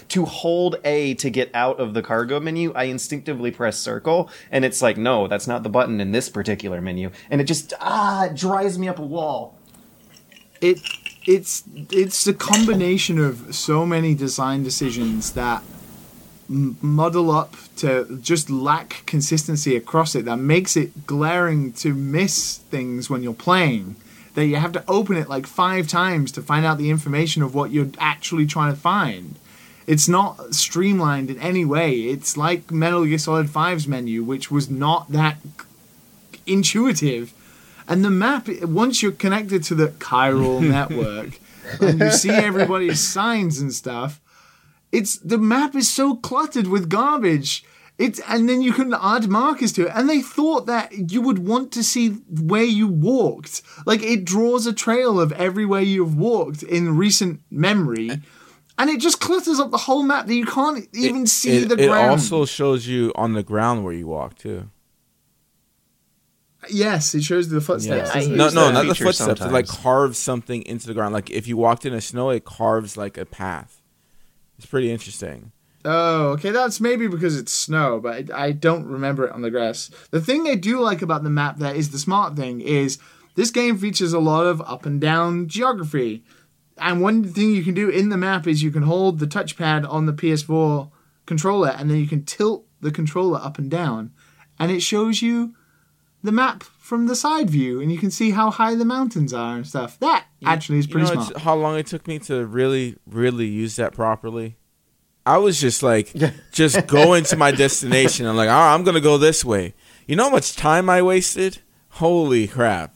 to hold A to get out of the cargo menu. I instinctively press circle and it's like, no, that's not the button in this particular menu. And it just ah, it drives me up a wall. it it's it's a combination of so many design decisions that m- muddle up to just lack consistency across it that makes it glaring to miss things when you're playing. That you have to open it like five times to find out the information of what you're actually trying to find. It's not streamlined in any way. It's like metal gear solid 5's menu which was not that intuitive. And the map, once you're connected to the chiral network and you see everybody's signs and stuff, it's the map is so cluttered with garbage. It's and then you can add markers to it. And they thought that you would want to see where you walked. Like it draws a trail of everywhere you've walked in recent memory. Eh. And it just clutters up the whole map that you can't even see it, the ground. it also shows you on the ground where you walk too. yes, it shows the footsteps. I? No, no, not the feature footsteps. It like carves something into the ground. Like if you walked in a snow, it carves like a path. It's pretty interesting. Oh, okay. That's maybe because it's snow, but I, don't remember it on the grass. The thing I do like about the map that is the smart thing is this game features a lot of up and down geography. And one thing you can do in the map is you can hold the touchpad on the PS4 controller and then you can tilt the controller up and down and it shows you the map from the side view and you can see how high the mountains are and stuff. That actually is You pretty know smart. how long it took me to really, really use that properly? I was just like, just going to my destination. I'm like, all right, I'm gonna go this way. You know how much time I wasted? Holy crap!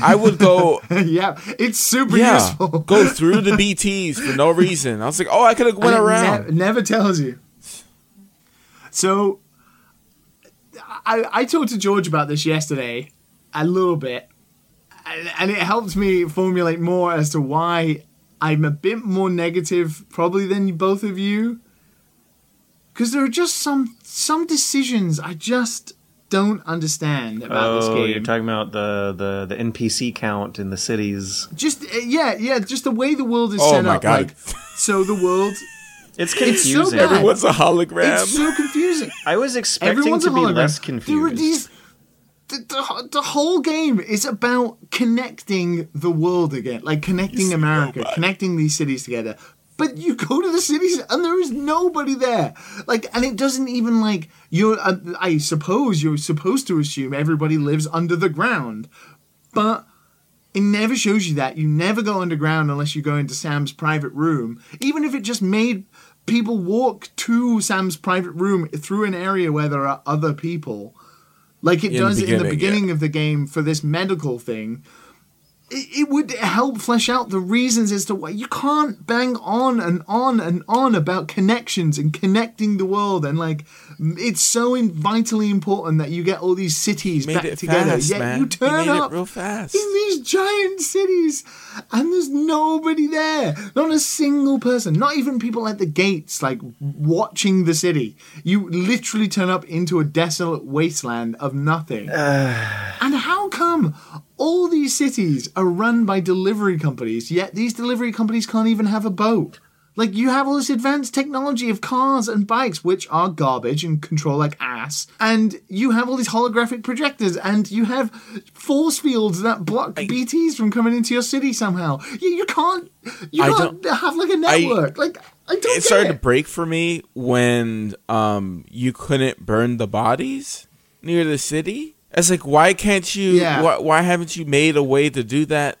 I would go, yeah, it's super yeah, useful. go through the BTS for no reason. I was like, oh, I could have went And it around. ne- never tells you. So, I I talked to George about this yesterday, a little bit, and, and it helped me formulate more as to why I'm a bit more negative probably than both of you. Because there are just some some decisions I just don't understand about this game. Oh, you're talking about the, the, the NPC count in the cities. just uh, yeah, yeah, just the way the world is Oh set my up. God. Like, so the world, It's so confusing. bad. Everyone's a hologram. it's so confusing. I was expecting Everyone's to be hologram. less There are confused. these. The, the, the whole game is about connecting the world again, like connecting America, connecting these cities together. But you go to the cities and there is nobody there. Like, and it doesn't even like you're. Uh, I suppose you're supposed to assume everybody lives under the ground, but it never shows you that. You never go underground unless you go into Sam's private room. Even if it just made people walk to Sam's private room through an area where there are other people, like it In the does in the beginning, beginning of the game for this medical thing. It, it would help flesh out the reasons as to why you can't bang on and on and on about connections and connecting the world and like it's so in- vitally important that you get all these cities Made back it together. fast, Yet man. you He turn made it up real fast. in these giant cities and there's nobody there not a single person not even people at the gates like watching the city you literally turn up into a desolate wasteland of nothing and how come all these cities are run by delivery companies yet these delivery companies can't even have a boat like you have all this advanced technology of cars and bikes, which are garbage and control like ass, and you have all these holographic projectors, and you have force fields that block BTS from coming into your city somehow. You, you can't, you I can't have like a network. like I don't. it started to break for me when um you couldn't burn the bodies near the city. It's like why can't you? Yeah. Why, why haven't you made a way to do that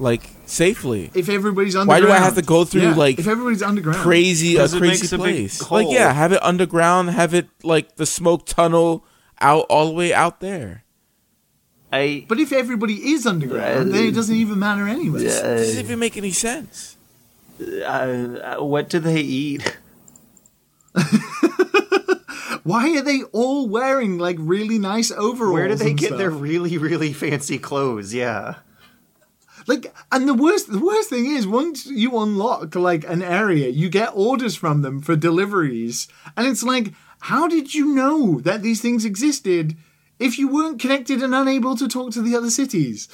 like safely? If everybody's underground, Why do I have to go through, Yeah, like, if everybody's underground, Crazy, a 'Cause it crazy makes a place. hole. Like yeah, have it underground. Have it like the smoke tunnel out all the way out there. I But if everybody is underground, then it doesn't even matter anyways. It doesn't even make any sense. uh, what do they eat? Why are they all wearing like really nice overalls? Where do they get stuff? their really, really fancy clothes? Yeah. Like, and the worst, the worst thing is once you unlock like an area, you get orders from them for deliveries, and it's like, how did you know that these things existed if you weren't connected and unable to talk to the other cities?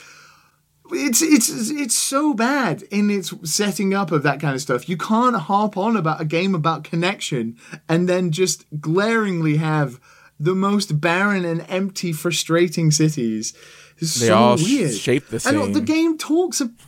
It's it's it's so bad in its setting up of that kind of stuff. You can't harp on about a game about connection and then just glaringly have the most barren and empty, frustrating cities. It's They so all weird. shape the And the game talks ab-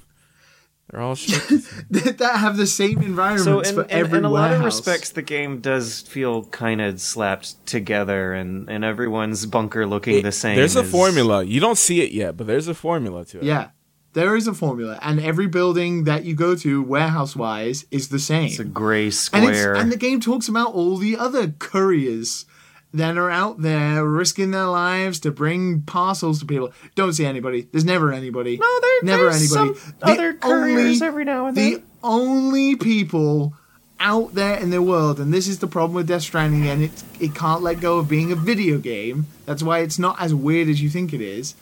They're all shit. that, that have the same environments So in, for in, every in a lot of respects, the game does feel kind of slapped together, and, and everyone's bunker looking the same. There's a formula. You don't see it yet, but there's a formula to it. Yeah, there is a formula, and every building that you go to, warehouse wise, is the same. It's a gray and, it's, square. and the game talks about all the other couriers that are out there risking their lives to bring parcels to people. Don't see anybody. There's never anybody. No, there- never there's anybody. some The other couriers every now and then. The only people out there in the world, and this is the problem with Death Stranding, and it it can't let go of being a video game. That's why it's not as weird as you think it is.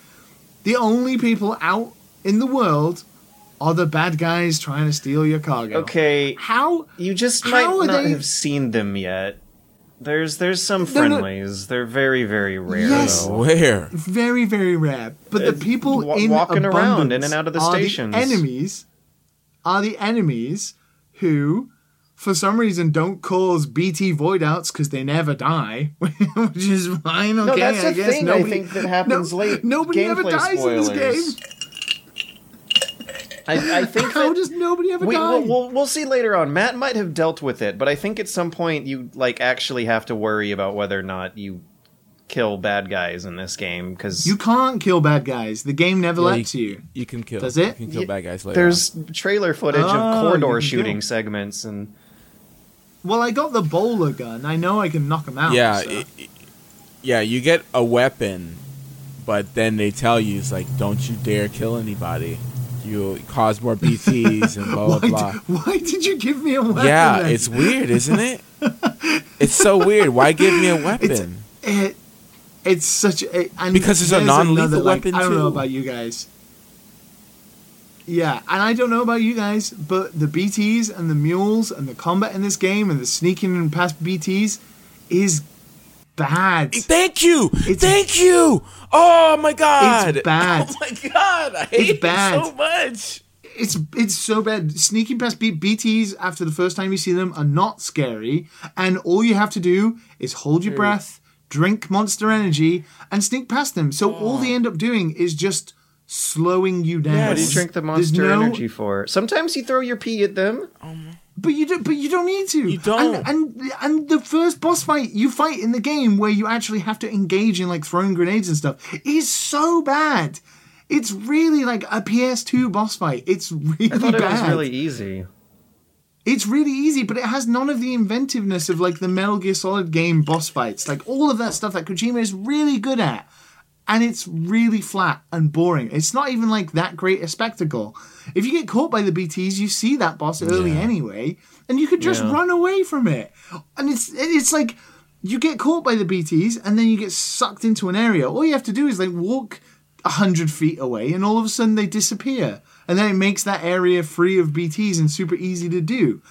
The only people out in the world are the bad guys trying to steal your cargo. okay, How you just How might not they- have seen them yet. There's there's some They're not- friendlies. They're very very rare Yes. though. Where? very very rare but the Uh, people wa- in walking around in and out of the are stations. enemies are the enemies who for some reason don't cause bt void outs because they never die which is fine okay that's I a guess thing I nobody, think that happens late. nobody ever dies spoilers. in this game I, I think how that does nobody ever we, die we'll, we'll we'll see later on. Matt might have dealt with it, but I think at some point you like actually have to worry about whether or not you kill bad guys in this game because you can't kill bad guys the game never Yeah, lets you, You can kill. Does it? You can kill Yeah, bad guys later. there's trailer footage Oh, of corridor shooting kill. segments and well i got the bola gun i know i can knock them out yeah, so. it- it- yeah. You get a weapon, but then they tell you it's like, don't you dare kill anybody. You'll cause more BTS and blah blah blah. d- why did you give me a weapon Yeah, then? it's weird, isn't it? it's so weird. Why give me a weapon? it, it's such a and Because it's a non-lethal another, like, weapon, I don't know about you guys. Yeah, and I don't know about you guys, but the BTS and the mules and the combat in this game and the sneaking and past BTS is bad. Thank you, It's- thank you. Oh my god, It's bad. Oh my god, I hate It's bad. it so much. It's it's so bad. Sneaking past B- BTS after the first time you see them are not scary, and all you have to do is hold your breath, drink Monster Energy, and sneak past them. So all they end up doing is just slowing you down. what do you drink the monster no- energy for? Sometimes you throw your pee at them. Um, But you don't. But you don't need to. You don't. And, and and the first boss fight you fight in the game where you actually have to engage in like throwing grenades and stuff is so bad. It's really like a PS2 boss fight. It's really I thought bad. it was really easy. It's really easy, but it has none of the inventiveness of like the Metal Gear Solid game boss fights. Like all of that stuff that Kojima is really good at. And it's really flat and boring. It's not even like that great a spectacle. If you get caught by the BTs, you see that boss early Yeah. anyway, and you could just Yeah. run away from it. And it's it's like you get caught by the BTs and then you get sucked into an area. All you have to do is like walk a hundred feet away, and all of a sudden they disappear, and then it makes that area free of BTs and super easy to do.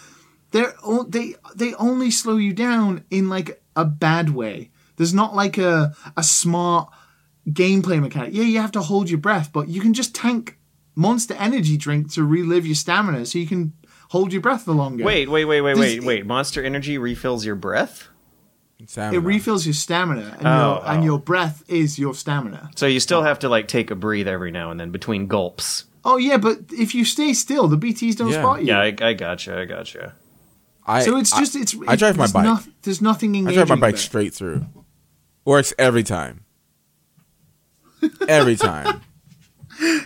They're o- they they only slow you down in like a bad way. There's not like a a smart gameplay mechanic. Yeah, you have to hold your breath, but you can just tank Monster Energy drink to relive your stamina, so you can hold your breath the longer. Wait, wait, wait, wait, Does- wait, wait. Monster Energy refills your breath? Stamina. it refills your stamina, and, Oh, your, and oh. your breath is your stamina. So you still have to like take a breathe every now and then between gulps. Oh yeah, but if you stay still, the BTs don't Yeah. spot you. Yeah, I, I gotcha, I gotcha. I, so it's I- just it's. I drive my bike. noth- there's nothing I drive my bike straight through. Works every time. Every time.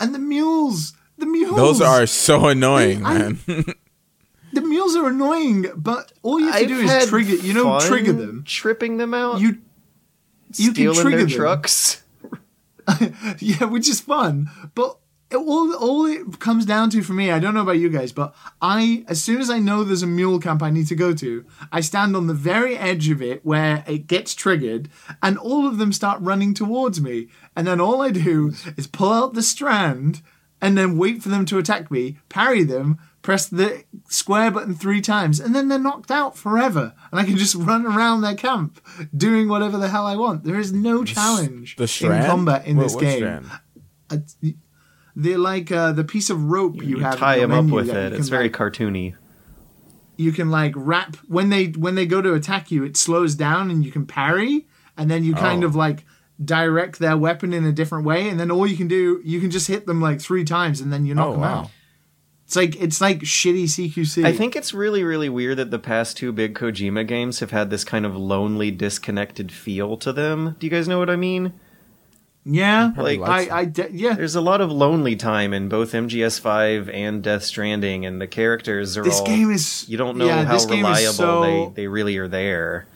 And the mules, the mules. Those are so annoying, I- man. the mules are annoying, but all you have to I've do is trigger. You know, fun trigger them. tripping them out. You you can trigger their them. trucks. yeah, which is fun. But it- all all it comes down to for me, I don't know about you guys, but I as soon as I know there's a mule camp I need to go to, I stand on the very edge of it where it gets triggered, and all of them start running towards me. And then all I do is pull out the strand and then wait for them to attack me, parry them, press the square button three times, and then they're knocked out forever. And I can just run around their camp doing whatever the hell I want. There is no challenge The strand? in combat in What- this game. strand? They're like uh, the piece of rope you, You, have. tie them up with it. It's very like, cartoony. you can like wrap when they when they go to attack you. It slows down and you can parry, and then you kind Oh. of like direct their weapon in a different way, and then all you can do you can just hit them like three times, and then you knock Oh, them wow. out. It's like it's like shitty CQC. I think it's really, really weird that the past two big Kojima games have had this kind of lonely, disconnected feel to them. Do you guys know what I mean? Yeah, Like, I I de- yeah. There's a lot of lonely time in both MGS5 and Death Stranding, and the characters are This all. game is you don't know yeah, how this game is reliable so- they, they really are there.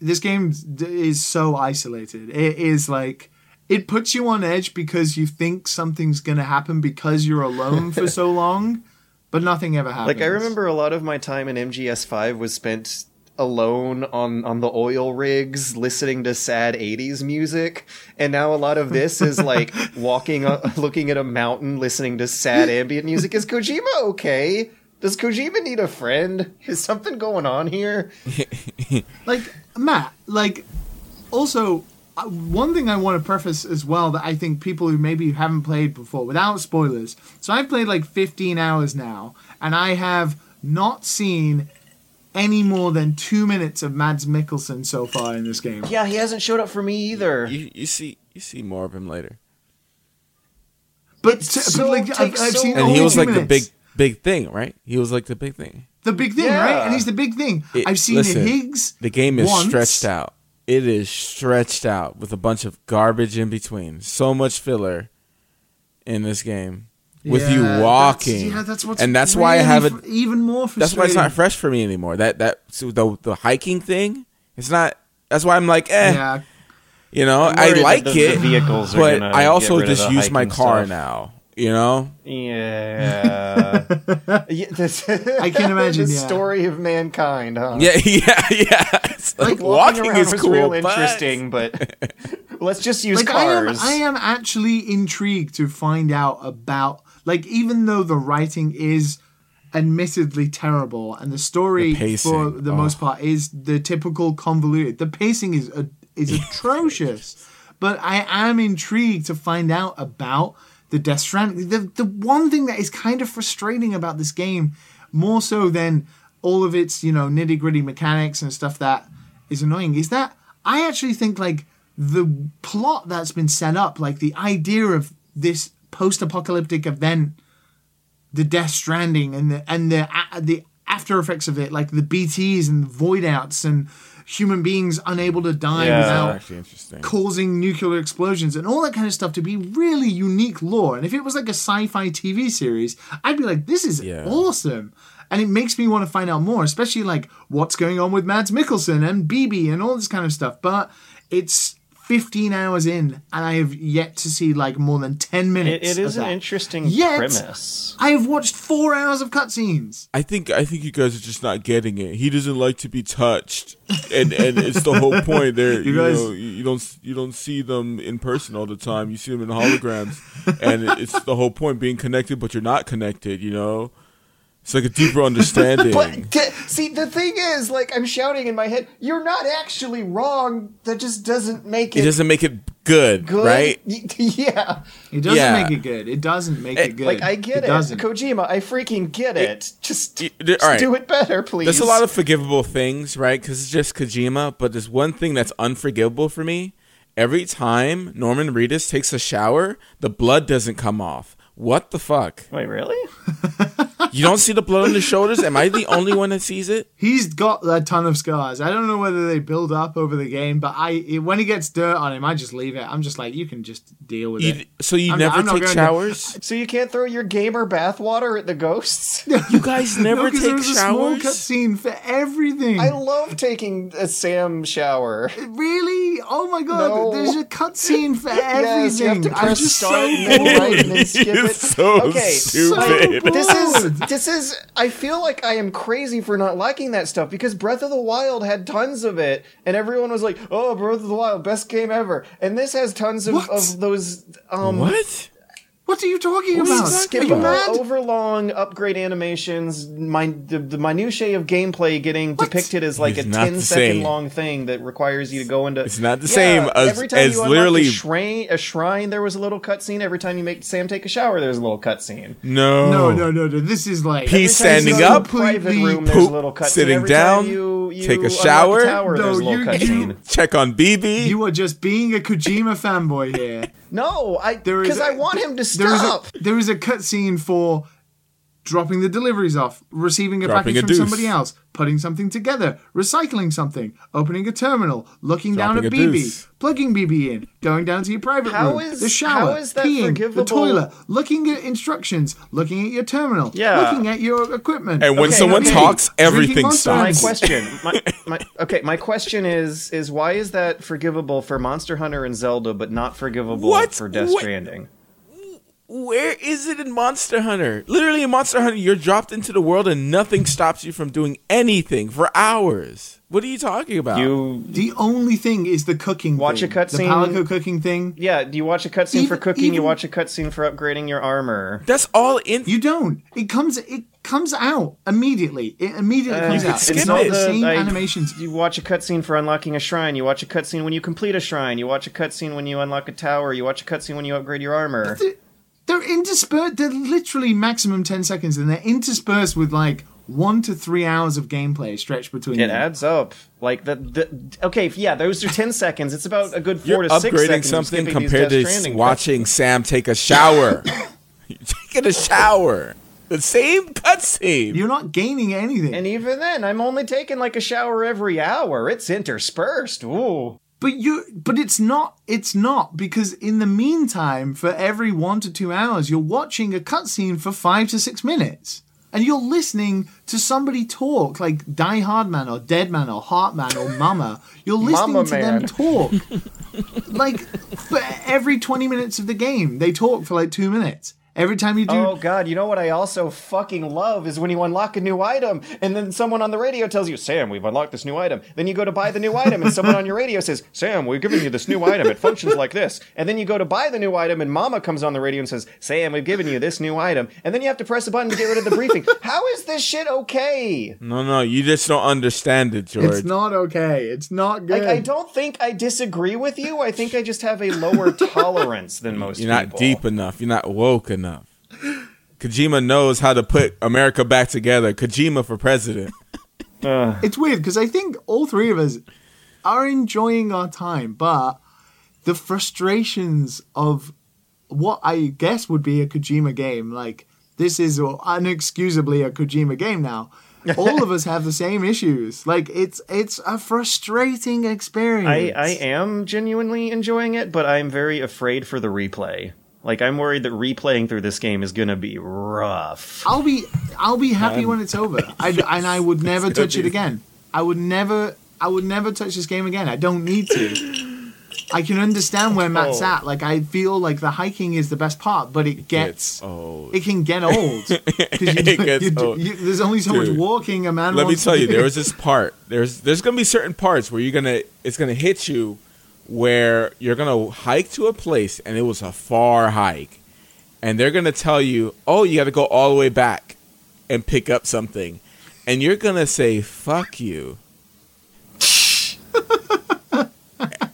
this game is so isolated. It is like it puts you on edge because you think something's gonna happen because you're alone for so long, but nothing ever happens. Like I remember a lot of my time in MGS5 was spent alone on on the oil rigs listening to sad 80s music. And now a lot of this is like walking uh, looking at a mountain listening to sad ambient music. Is Kojima okay? Does Kojima need a friend? Is something going on here? Like Matt, like also uh, one thing I want to preface as well that I think people who maybe haven't played before, without spoilers. So I've played like 15 hours now, and I have not seen any more than two minutes of Mads Mikkelsen so far in this game. yeah he hasn't showed up for me either You, you see you see more of him later. But, t- so- but like I've, takes I've so seen And only he was two like the big big thing, right? He was like the big thing. the big thing, Yeah. right? And he's the big thing. It- I've seen listen, it Higgs. The game is once. stretched out. It is stretched out with a bunch of garbage in between. So much filler in this game. With Yeah, you that's- walking. yeah, that's what's and that's why I have it even more. that's why it's not fresh for me anymore. That that so the the hiking thing, it's not that's why I'm like, eh, Yeah, you know, I'm I worried that like the- it. vehicles but I also just use my car stuff. now. You know? yeah, yeah this, I can't imagine, the yeah. story of mankind huh Yeah, yeah, yeah. It's like, walking, around is was cool, real but- interesting, but let's just use like I am, cars. I am actually intrigued to find out about like even though the writing is admittedly terrible and the story The for the oh. most part is the typical convoluted. The pacing is uh, is atrocious, but I am intrigued to find out about the Death Stranding. The the one thing that is kind of frustrating about this game, more so than all of its you know nitty gritty mechanics and stuff that is annoying, is that I actually think like the plot that's been set up, like the idea of this post-apocalyptic event, the Death Stranding, and the and the a- the after effects of it, like the BTS and the void outs and human beings unable to die Yeah. without causing nuclear explosions and all that kind of stuff to be really unique lore. And if it was like a sci-fi TV series, I'd be like, this is Yeah. awesome. and it makes me want to find out more, especially like what's going on with Mads Mikkelsen and BB and all this kind of stuff. But it's 15 hours in, and I have yet to see like more than 10 It, minutes. it is of an interesting Yet- premise. I have watched four hours of cutscenes. I think I think you guys are just not getting it. He doesn't like to be touched, and and it's the whole point. There, you, You guys- know, you, you don't you don't see them in person all the time. You see them in holograms, and it's the whole point being connected, but you're not connected. You know, it's like a deeper understanding. But t- see, the thing is, like, I'm shouting in my head, "You're not actually wrong." That just doesn't make it, it doesn't make it good, good, right? Y- yeah, It doesn't Yeah. make it good. It doesn't make Eh, it good. like I get it, doesn't. Kojima. I freaking get it. Just, y- just all right. do it better, please. There's a lot of forgivable things, right? Because it's just Kojima. But there's one thing that's unforgivable for me. Every time Norman Reedus takes a shower, the blood doesn't come off. What the fuck? Wait, really? You don't see the blood on his shoulders? Am I the only one that sees it? He's got a ton of scars. I don't know whether they build up over the game, but I when he gets dirt on him, I just leave it. I'm just like, you can just deal with You, it. so you I'm- never I'm take gonna- showers? So you can't throw your gamer bathwater at the ghosts? You guys never No, 'cause take there's a small showers? cutscene for everything. I love taking a Sam shower. really? Oh my god! No. There's a cutscene for Yes, you have everything. to I'm press just start so and then right and bored. then skip it. so okay, stupid. This is bored. This is. I feel like I am crazy for not liking that stuff because Breath of the Wild had tons of it, and everyone was like, "Oh, Breath of the Wild, best game ever." And this has tons of, What? of those. Um, What? What are you talking What about? talking Are you mad? overlong upgrade animations, my, the, the minutiae of gameplay getting What? depicted as like It's a not 10 the second same. long thing that requires you to go into. It's not the Yeah, same as- every time as you unlock literally- a shrine, a shrine, there was a little cutscene. Every time you make Sam take a shower, there's a little cutscene. No. No, no, no, no. This is like He's Every you standing go to a up, private room, there's a poop, little cutscene. sitting Every down, time you, you take a shower. tower, No, there's a little you- cutscene. you- Check on BB. You are just being a Kojima fanboy here. No, I There is because I want him to There is stop. a, there is a cutscene for dropping the deliveries off, receiving a Dropping package a from deuce. somebody else, putting something together, recycling something, opening a terminal, looking down at BB, deuce. plugging BB in, going down to your private How room, is- the shower, how is that peeing, the toilet, looking at instructions, looking at your terminal, Yeah. looking at your equipment. And when Okay, someone okay. talks, everything Monster my stops. question my, my okay my question is is why is that forgivable for monster hunter and zelda but not forgivable What? for death What? Stranding Where is it in Monster Hunter? Literally in Monster Hunter, you're dropped into the world and nothing stops you from doing anything for hours. What are you talking about? you the only thing is the cooking. Watch thing. a cutscene- The Palico cooking thing. yeah do you watch a cutscene for Even- cooking you watch a cutscene for upgrading your armor That's all in. You don't. It comes. It comes out immediately. It immediately Uh, comes out. skip It's not it. the same I- animations. you watch a cutscene for unlocking a shrine you watch a cutscene when you complete a shrine you watch a cutscene when you unlock a tower you watch a cutscene when you upgrade your armor They're, they're interspersed. They're literally maximum ten seconds, and they're interspersed with like one to three hours of gameplay stretched between. it them. adds up like the, the okay yeah those are 10 seconds it's about a good 4 You're to 6 upgrading seconds of something compared to Stranding watching Sam take a shower. You're taking a shower. The same cutscene. You're not gaining anything. And even then, I'm only taking like a shower every hour. It's interspersed. Ooh. But you, but it's not. It's not because in the meantime, for every one to two hours, you're watching a cutscene for five to six minutes, and you're listening to somebody talk, like Die Hard Man or Dead Man or Heart Man or Mama. You're listening Mama to them talk, like for every twenty minutes of the game, they talk for like two minutes. Every time you do, Oh god, you know what I also fucking love is when you unlock a new item and then someone on the radio tells you, "Sam, we've unlocked this new item." Then you go to buy the new item and someone on your radio says, "Sam, we've given you this new item. It functions like this." And then you go to buy the new item and Mama comes on the radio and says, "Sam, we've given you this new item." And then you have to press a button to get rid of the briefing. How is this shit okay? no, no, you just don't understand it, George. it's not okay. It's not good. Like I don't think I disagree with you. I think I just have a lower tolerance than most You're not people. deep enough. You're not woke enough. Kojima knows how to put America back together. Kojima for president. Ugh. Uh. It's weird because I think all three of us are enjoying our time, but the frustrations of what I guess would be a Kojima game, like this is unexcusably a Kojima game now. all of us have the same issues. Like it's it's a frustrating experience. I, I am genuinely enjoying it, but I'm very afraid for the replay. Like I'm worried that replaying through this game is gonna be rough. I'll be I'll be happy Um, when it's over. I, and I would never gonna touch it again. I would never I would never touch this game again. I don't need to. I can understand where Matt's Oh. at. Like I feel like the hiking is the best part, but it gets It's old. it can get old. 'Cause It gets you- old. you- there's only so much walking a man. Let me wants to tell you, do. there was this part. There's there's gonna be certain parts where you're gonna it's gonna hit you where you're gonna hike to a place and it was a far hike, and they're gonna tell you, oh, you got to go all the way back and pick up something, and you're gonna say, fuck you.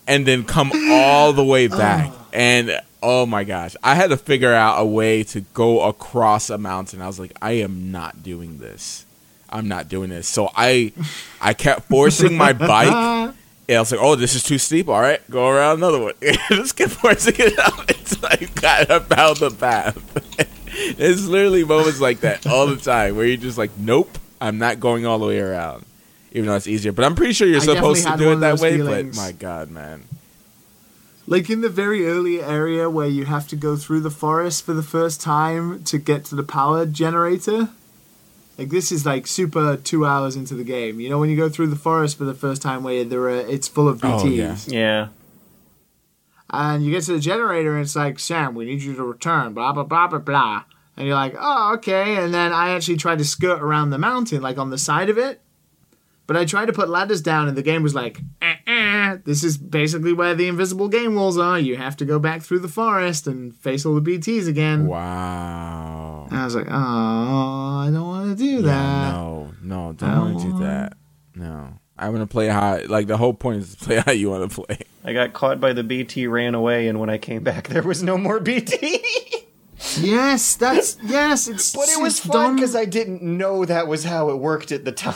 and then come all the way back. And oh my gosh, I had to figure out a way to go across a mountain. I was like, I am not doing this. I'm not doing this. So I I kept forcing my bike. And I was like, oh, this is too steep. All right, go around another one. Just kept forcing it out until I got about the path. There's literally moments like that all the time where you're just like, nope, I'm not going all the way around. Even though it's easier. But I'm pretty sure you're I supposed to do it that way. feelings. But my God, man. like in the very early area where you have to go through the forest for the first time to get to the power generator. Like this is like super two hours into the game. You know when you go through the forest for the first time where there are, it's full of BTs. Oh, yeah. Yeah. and you get to the generator and it's like sam we need you to return blah blah blah blah blah and you're like oh okay and then i actually tried to skirt around the mountain like on the side of it but i tried to put ladders down and the game was like eh, eh, this is basically where the invisible game walls are you have to go back through the forest and face all the bts again Wow. and i was like oh i don't want to do Yeah, that no, no, don't want to do that. No. I want to play how, like, the whole point is to play how you want to play. I got caught by the BT, ran away, and when I came back, there was no more BT. yes that's yes it's but it was fun because I didn't know that was how it worked at the time.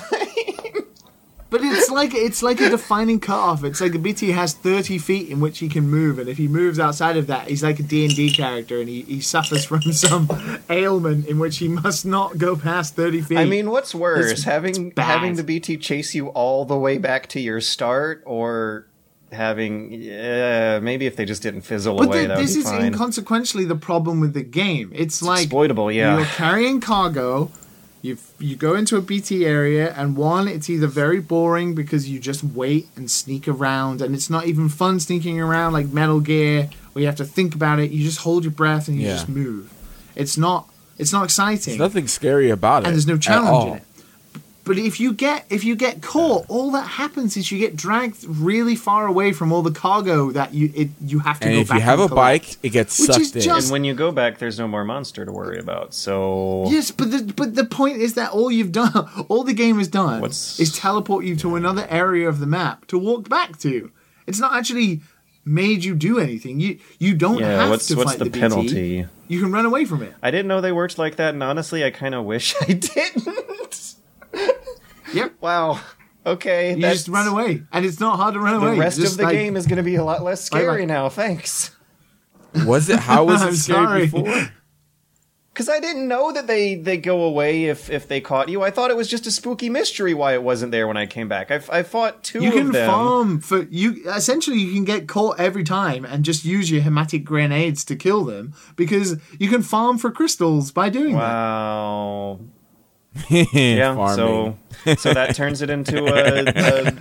But it's like it's like a defining cutoff. It's like a BT has thirty feet in which he can move, and if he moves outside of that, he's like a D and D character, and he, he suffers from some ailment in which he must not go past thirty feet. I mean, what's worse, It's- having it's having the BT chase you all the way back to your start, or having yeah, maybe if they just didn't fizzle but away, would this is fine. inconsequentially the problem with the game. It's, like exploitable, yeah. You're carrying cargo. You you go into a BT area, and one, it's either very boring because you just wait and sneak around, and it's not even fun sneaking around like Metal Gear, where you have to think about it. You just hold your breath and you Yeah. just move. It's not it's not exciting, There's nothing scary about it. and there's no challenge in it. But if you get if you get caught, all that happens is you get dragged really far away from all the cargo that you it you have to go back. And go if back you have a collect. bike, it gets sucked in. just- and when you go back, there's no more monster to worry about. So Yes, but the but the point is that all you've done, all the game has done, What's- is teleport you to another area of the map to walk back to. It's not actually made you do anything. You you don't yeah, have what's to what's fight the, the, BT. penalty? You can run away from it. I didn't know they worked like that, and honestly, I kind of wish I didn't. Yep. wow. Okay. You that's- just run away, and it's not hard to run The away. The rest Just of the like- game is going to be a lot less Bye-bye. scary now. Thanks. Was it? How was it scary sorry. before? Because I didn't know that they they go away if if they caught you. I thought it was just a spooky mystery why it wasn't there when I came back. I, I fought two You of can them. farm for you. Essentially, you can get caught every time and just use your hematic grenades to kill them because you can farm for crystals by doing that. Wow. Yeah. So so that turns it into a, a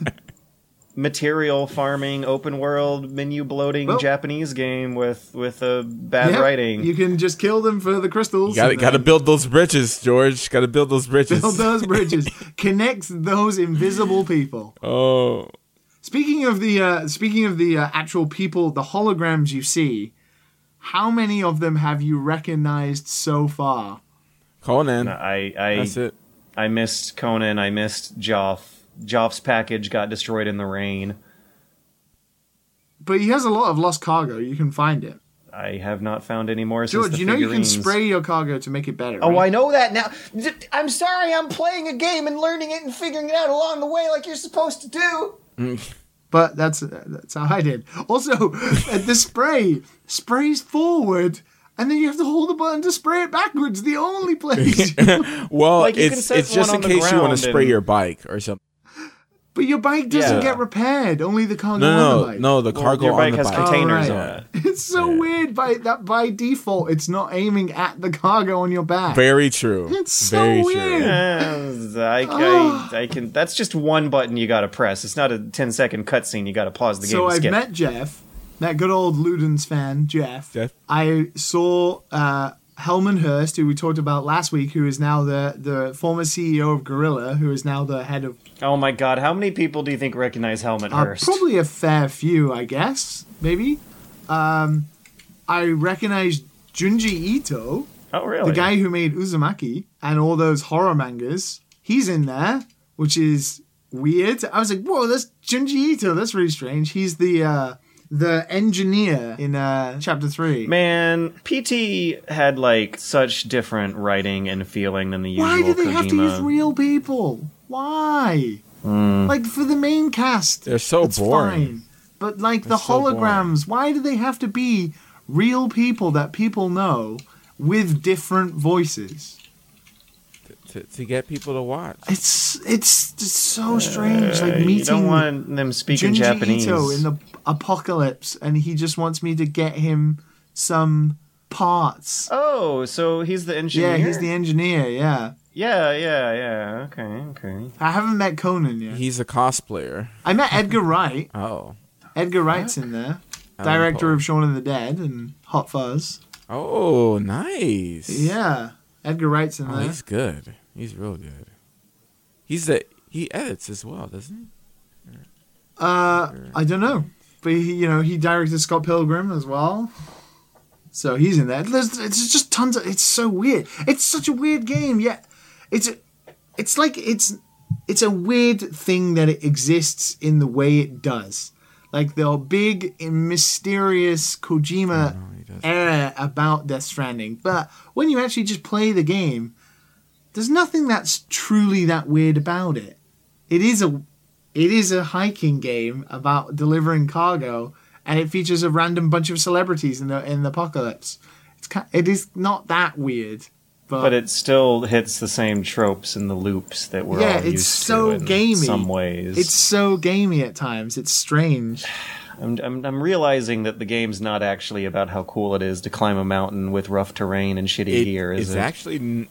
material farming open world menu bloating Well- Japanese game with with a bad Yeah, writing. You can just kill them for the crystals. Got to got to then- build those bridges, George. Got to build those bridges. build those bridges, connects those invisible people. oh, Speaking of the uh, speaking of the uh, actual people, the holograms you see, how many of them have you recognized so far? Conan. I I That's it. I missed Conan. I missed Joff. Joff's package got destroyed in the rain. But he has a lot of lost cargo. You can find it. I have not found any more since George, the you know you can spray your cargo to make it better. Oh, right? I know that now. I'm sorry, I'm playing a game and learning it and figuring it out along the way like you're supposed to do. But that's that's how I did. Also, uh, the spray sprays forward, and then you have to hold the button to spray it backwards. The only place. Well, Like, you can it's set it's just in case you want to spray and- your bike or something. But your bike doesn't Yeah. get repaired. Only the cargo No, on no, the no, bike. no. The Well, cargo your on bike the has bike. containers Oh, on it. It's so Yeah. weird by that by default it's not aiming at the cargo on your back. Very true. It's so Very weird. True. I, I, I ah. can. That's just one button you gotta press. It's not a 10 second cutscene. You gotta pause the game so I've met Jeff, that good old Ludens fan, Jeff. Jeff. I saw uh, Hermen Hulst, who we talked about last week, who is now the, the former CEO of Guerrilla, who is now the head of oh my god, how many people do you think recognize Helmet uh, Hurst? probably a fair few, I guess, maybe. Um, I recognize Junji Ito, oh really? the guy who made Uzumaki and all those horror mangas. He's in there, which is weird. I was like, whoa, that's Junji Ito. That's really strange. He's the uh, the engineer in uh, chapter three. Man, PT had like such different writing and feeling than the usual Why do they Kojima. have to use real people? Why? Like for the main cast, They're so it's boring. fine. But like the They're so boring. holograms, why do they have to be real people that people know with different voices? To, to get people to watch. It's it's just so strange. Like Uh, you don't want them speaking Junji Japanese. Ito in the apocalypse, and he just wants me to get him some parts. oh, so he's the engineer. Yeah, he's the engineer. Yeah, Yeah, yeah, yeah. Okay, okay. I haven't met Conan yet. He's a cosplayer. I met Edgar Wright. Oh. Edgar Wright's in there, Alan director Poe. of Shaun of the Dead and Hot Fuzz. Oh, nice. Yeah, Edgar Wright's in Oh, there. he's good. He's real good. He's the he edits as well, doesn't he? Uh, I don't know, but he, you know, he directed Scott Pilgrim as well. So he's in there. There's, it's just tons of. It's so weird. It's such a weird game. Yeah, it's it's like it's it's a weird thing that it exists in the way it does. Like the big mysterious Kojima No, era about Death Stranding, but when you actually just play the game, there's nothing that's truly that weird about it. It is a it is a hiking game about delivering cargo, and it features a random bunch of celebrities in the in the apocalypse. It's it is not that weird, but, But it still hits the same tropes and the loops that we're Yeah, all it's used so to in gamey. some ways. it's so gamey at times. It's strange. I'm, I'm I'm realizing that the game's not actually about how cool it is to climb a mountain with rough terrain and shitty It- gear, is it's it? actually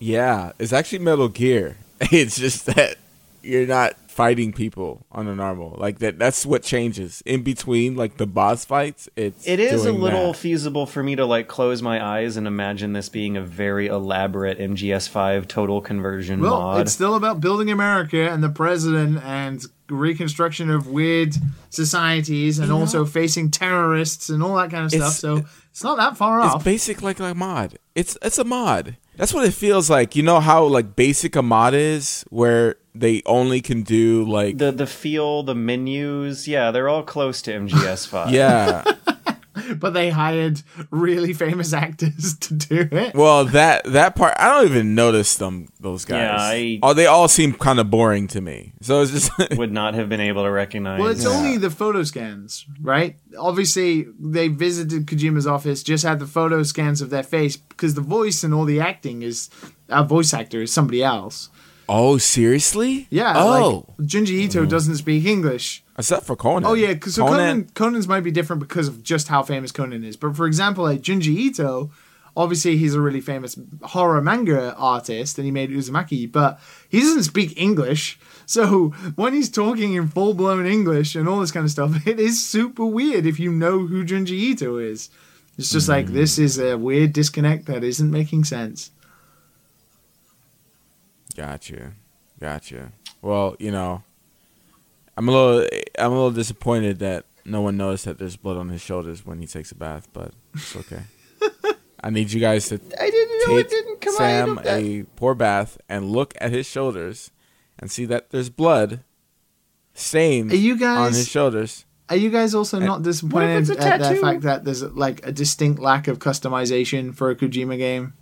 yeah, it's actually Metal Gear. It's just that you're not fighting people on a normal. Like that that's what changes. In between like the boss fights, it's It is a little that. feasible for me to like close my eyes and imagine this being a very elaborate MGS5 total conversion Well, mod. it's still about building America and the president and reconstruction of weird societies and You know- also facing terrorists and all that kind of stuff. So it's not that far off. It's basic like a mod. It's it's a mod. That's what it feels like. You know how like basic a mod is, where they only can do like the the feel, the menus, yeah, they're all close to MGS5. yeah. but they hired really famous actors to do it. Well, that that part I don't even notice them. Those guys. Yeah, I- oh, they all seem kind of boring to me. So it's just would not have been able to recognize. Well, it's Yeah. only the photo scans, right? Obviously, they visited Kojima's office, just had the photo scans of their face because the voice and all the acting is a voice actor is somebody else. Oh seriously? Yeah. Oh, Like, Junji Ito hmm. doesn't speak English. except for Conan. Oh yeah, because so Conan. Conan's might be different because of just how famous Conan is. But for example, like Junji Ito, obviously he's a really famous horror manga artist, and he made Uzumaki, but he doesn't speak English. So when he's talking in full blown English and all this kind of stuff, it is super weird if you know who Junji Ito is. It's just like hmm. this is a weird disconnect that isn't making sense. Gotcha, gotcha. Well, you know, I'm a little, I'm a little disappointed that no one noticed that there's blood on his shoulders when he takes a bath, but it's okay. I need you guys to I didn't know take it didn't come Sam out a poor bath and look at his shoulders and see that there's blood stained Are you on his shoulders. Are you guys also not disappointed at the fact that there's like a distinct lack of customization for a Kojima game?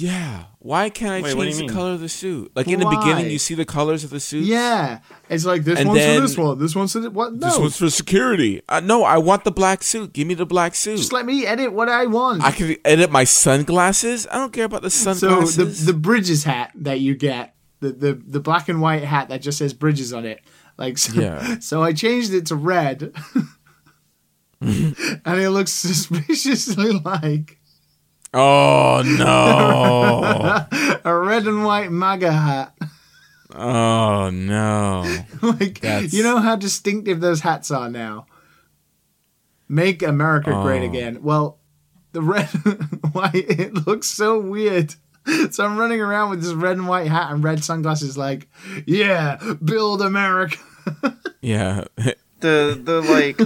Yeah. Why can't I Wait, what do change you the mean? color of the suit? Like in the beginning, you see the colors of the suits. Yeah, it's like this And one's then- for this one, this one's for this, what? No, This one's for security. Uh, no, I want the black suit. Give me the black suit. just let me edit what I want. I can edit my sunglasses. I don't care about the so sunglasses. the the Bridges hat that you get the the the black and white hat that just says Bridges on it. Like so, Yeah. so I changed it to red, and it looks suspiciously like Oh no! a red and white MAGA hat. Oh no! like That's- you know how distinctive those hats are now. Make America great Oh. again. Well, the red and white it looks so weird. So I'm running around with this red and white hat and red sunglasses, like, yeah, build America. Yeah, the the like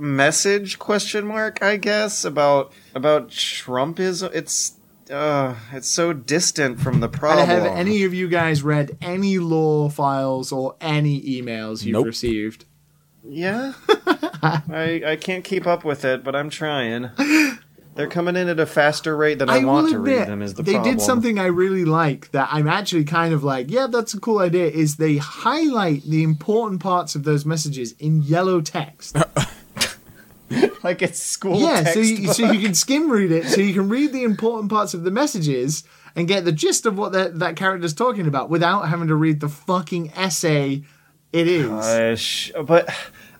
message question mark I guess about about Trumpism. It's uh it's so distant from the problem. Have any of you guys read any law files or any emails you've Nope. received? Yeah, I I can't keep up with it, but I'm trying. They're coming in at a faster rate than I, want will to read them. Is the problem. they problem? did something I really like that I'm actually kind of like, yeah, that's a cool idea. Is they highlight the important parts of those messages in yellow text. like it's school. yeah, so you, so you can skim read it, so you can read the important parts of the messages and get the gist of what that that character's talking about without having to read the fucking essay. It is. Gosh, but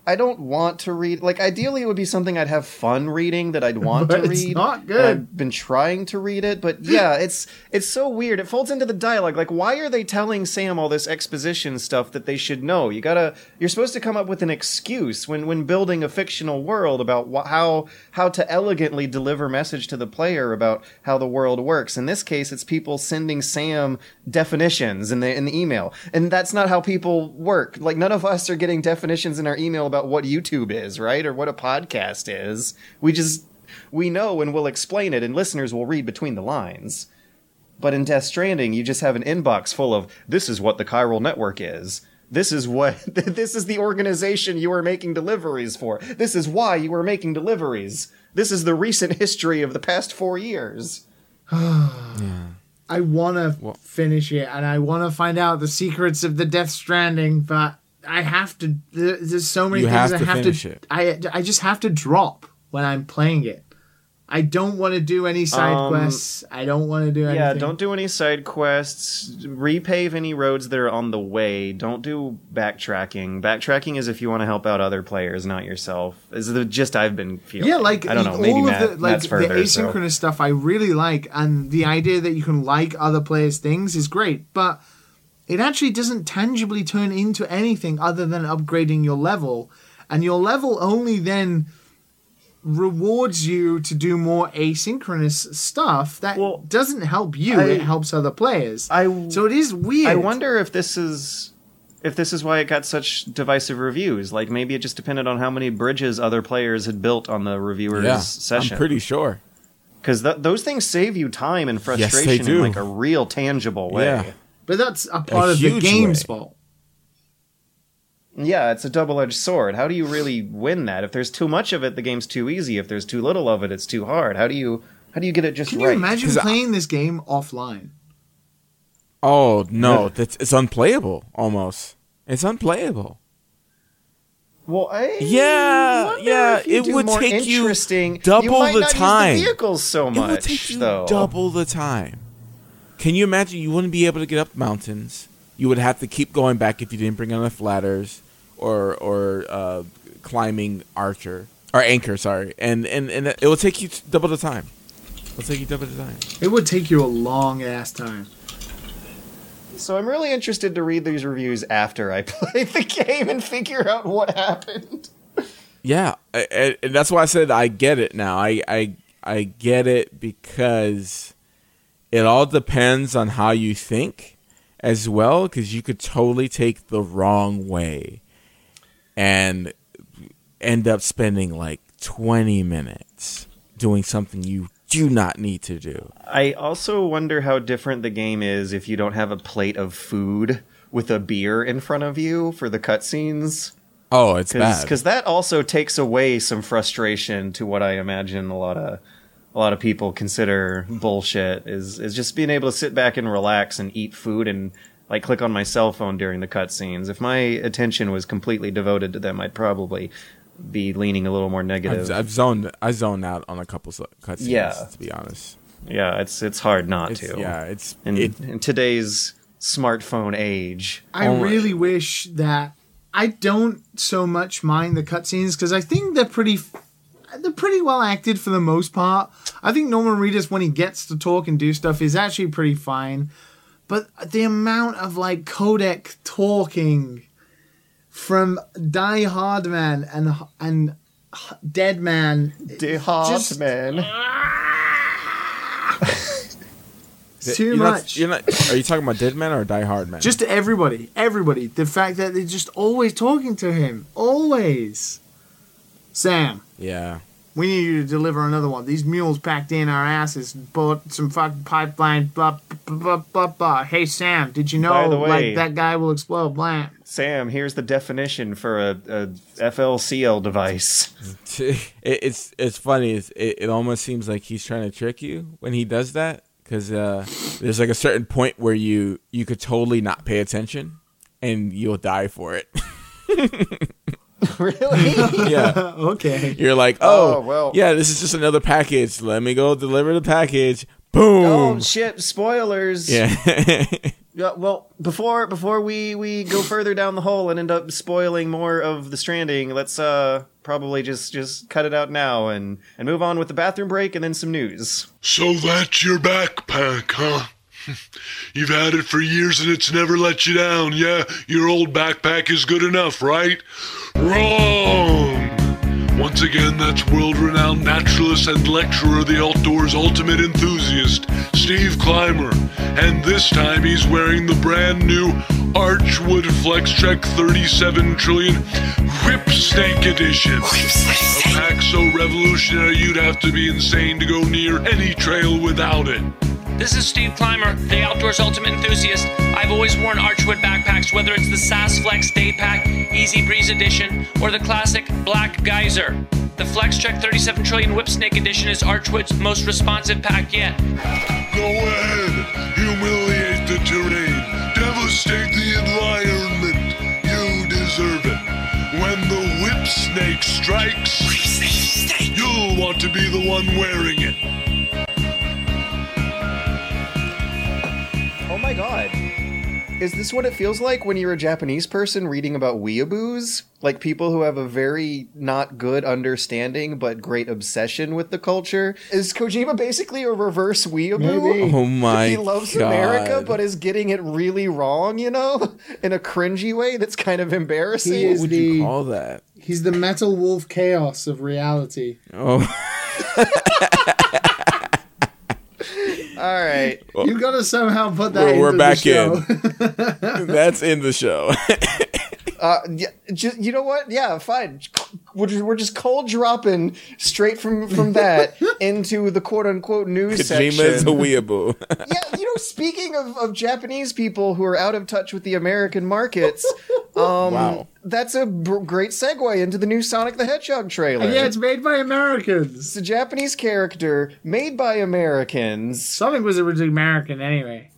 I don't want to read. Like, ideally, it would be something I'd have fun reading that I'd want But to read. it's not good. I've been trying to read it, but yeah, it's it's so weird. It folds into the dialogue. Like, why are they telling Sam all this exposition stuff that they should know? You gotta. You're supposed to come up with an excuse when when building a fictional world about wh- how how to elegantly deliver message to the player about how the world works. In this case, it's people sending Sam definitions in the in the email, and that's not how people work. Like none of us are getting definitions in our email about what YouTube is, right, or what a podcast is. We just we know and we'll explain it, and listeners will read between the lines. But in Death Stranding, you just have an inbox full of this is what the chiral network is. This is what this is the organization you are making deliveries for. This is why you are making deliveries. This is the recent history of the past 4 years. I want to finish it and I want to find out the secrets of the Death Stranding, but I have to. There's so many You things have I have to. it. I I just have to drop when I'm playing it. I don't want to do any side Um, quests. I don't want to do anything. Yeah, don't do any side quests. Repave any roads that are on the way. Don't do backtracking. Backtracking is if you want to help out other players, not yourself. Is the gist I've been feeling. Yeah, like I don't know. all Maybe of Matt, the like Matt's the further. so. asynchronous stuff I really like, and the idea that you can like other players' things is great, but it actually doesn't tangibly turn into anything other than upgrading your level, and your level only then rewards you to do more asynchronous stuff that Well, doesn't help you; I- it helps other players. I so it is weird. I wonder if this is if this is why it got such divisive reviews. Like maybe it just depended on how many bridges other players had built on the reviewers' yeah. session. I'm pretty sure. because th- those things save you time and frustration do. in like a real tangible way. Yeah. But that's a part of the game's way. fault. Yeah, it's a double-edged sword. How do you really win that? If there's too much of it, the game's too easy. If there's too little of it, it's too hard. How do you how do you get it just Can right? you imagine 'Cause I- playing this game offline? Oh no, that's it's unplayable almost. It's unplayable. Well, I Yeah, yeah, if you it do would more take you interesting. double you might the not time. Use the vehicles so much, it would take you though. double the time. Can you imagine? You wouldn't be able to get up mountains. You would have to keep going back if you didn't bring enough ladders or or uh, climbing archer or anchor. Sorry, and and and it will take you double the time. It'll take you double the time. It would take you a long ass time. So I'm really interested to read these reviews after I play the game and figure out what happened. Yeah, I- I- and that's why I said I get it now. I I I get it because it all depends on how you think as well. Because you could totally take the wrong way and end up spending like twenty minutes doing something you do not need to do. I also wonder how different the game is if you don't have a plate of food with a beer in front of you for the cutscenes. Oh, it's bad. Because that also takes away some frustration to what I imagine a lot of a lot of people consider bullshit is is just being able to sit back and relax and eat food and like click on my cell phone during the cutscenes. If my attention was completely devoted to them, I'd probably be leaning a little more negative. I've, I've zoned I zoned out on a couple s- cutscenes. Yeah. to be honest. yeah, it's it's hard not It's, to. yeah, it's in, it, in today's smartphone age. I my- really wish that I don't so much mind the cutscenes because I think they're pretty they're pretty well acted for the most part. I think Norman Reedus when he gets to talk and do stuff is actually pretty fine. But the amount of like codec talking from Die Hard Man and and Dead Man De Hard Just- man. it's too You're much. Not, you're not. Are you talking about Dead Man or Die Hard Man? Just everybody, everybody. The fact that they're just always talking to him, always. Sam, yeah. we need you to deliver another one. These mules packed in our asses, bought some fucking pipeline, blah blah blah blah blah. Hey Sam, did you know By the way- like that guy will explode? Blam. Sam, here's the definition for a, a FLCL device. It, it's it's funny. It's, it it almost seems like he's trying to trick you when he does that because uh, there's like a certain point where you you could totally not pay attention and you'll die for it. really? yeah. okay. You're like, oh, Oh, well. yeah, this is just another package. Let me go deliver the package. Boom. Oh shit! Spoilers. yeah. Yeah, well, before before we we go further down the hole and end up spoiling more of the Stranding, let's uh probably just just cut it out now and and move on with the bathroom break and then some news. So that's your backpack, huh? You've had it for years and it's never let you down. Yeah, your old backpack is good enough, right? Wrong! Once again, that's world renowned naturalist and lecturer, the outdoors ultimate enthusiast, Steve Clymer. And this time he's wearing the brand new Archwood Flex Trek 37 trillion Whip Snake Edition. Oh, A pack so revolutionary you'd have to be insane to go near any trail without it. This is Steve Clymer, the outdoors ultimate enthusiast. I've always worn Archwood backpacks, whether it's the SAS Flex Day Pack, Easy Breeze Edition, or the classic Black Geyser. The Flex Trek 37 Trillion Whip Snake Edition is Archwood's most responsive pack yet. Go ahead, humiliate the terrain, devastate the environment. You deserve it. When the whip snake strikes, you'll want to be the one wearing it. Is this what it feels like when you're a Japanese person reading about weeaboos? Like people who have a very not good understanding but great obsession with the culture? Is Kojima basically a reverse weeaboo? Maybe. oh my he loves God. America, but is getting it really wrong, you know, in a cringy way that's kind of embarrassing. He is What would you call that? he's the Metal Wolf Chaos of reality. Oh, All right. you got to somehow put that. We're- we're into back in. that's in the show. Uh, yeah, just, you know what? Yeah, fine. We're just, we're just cold dropping straight from from that into the quote unquote news Kojima's section. a weeaboo. yeah, you know, speaking of, of Japanese people who are out of touch with the American markets, um, Wow. that's a great segue into the new Sonic the Hedgehog trailer. yeah, it's made by Americans. It's a Japanese character made by Americans. Sonic was originally American anyway.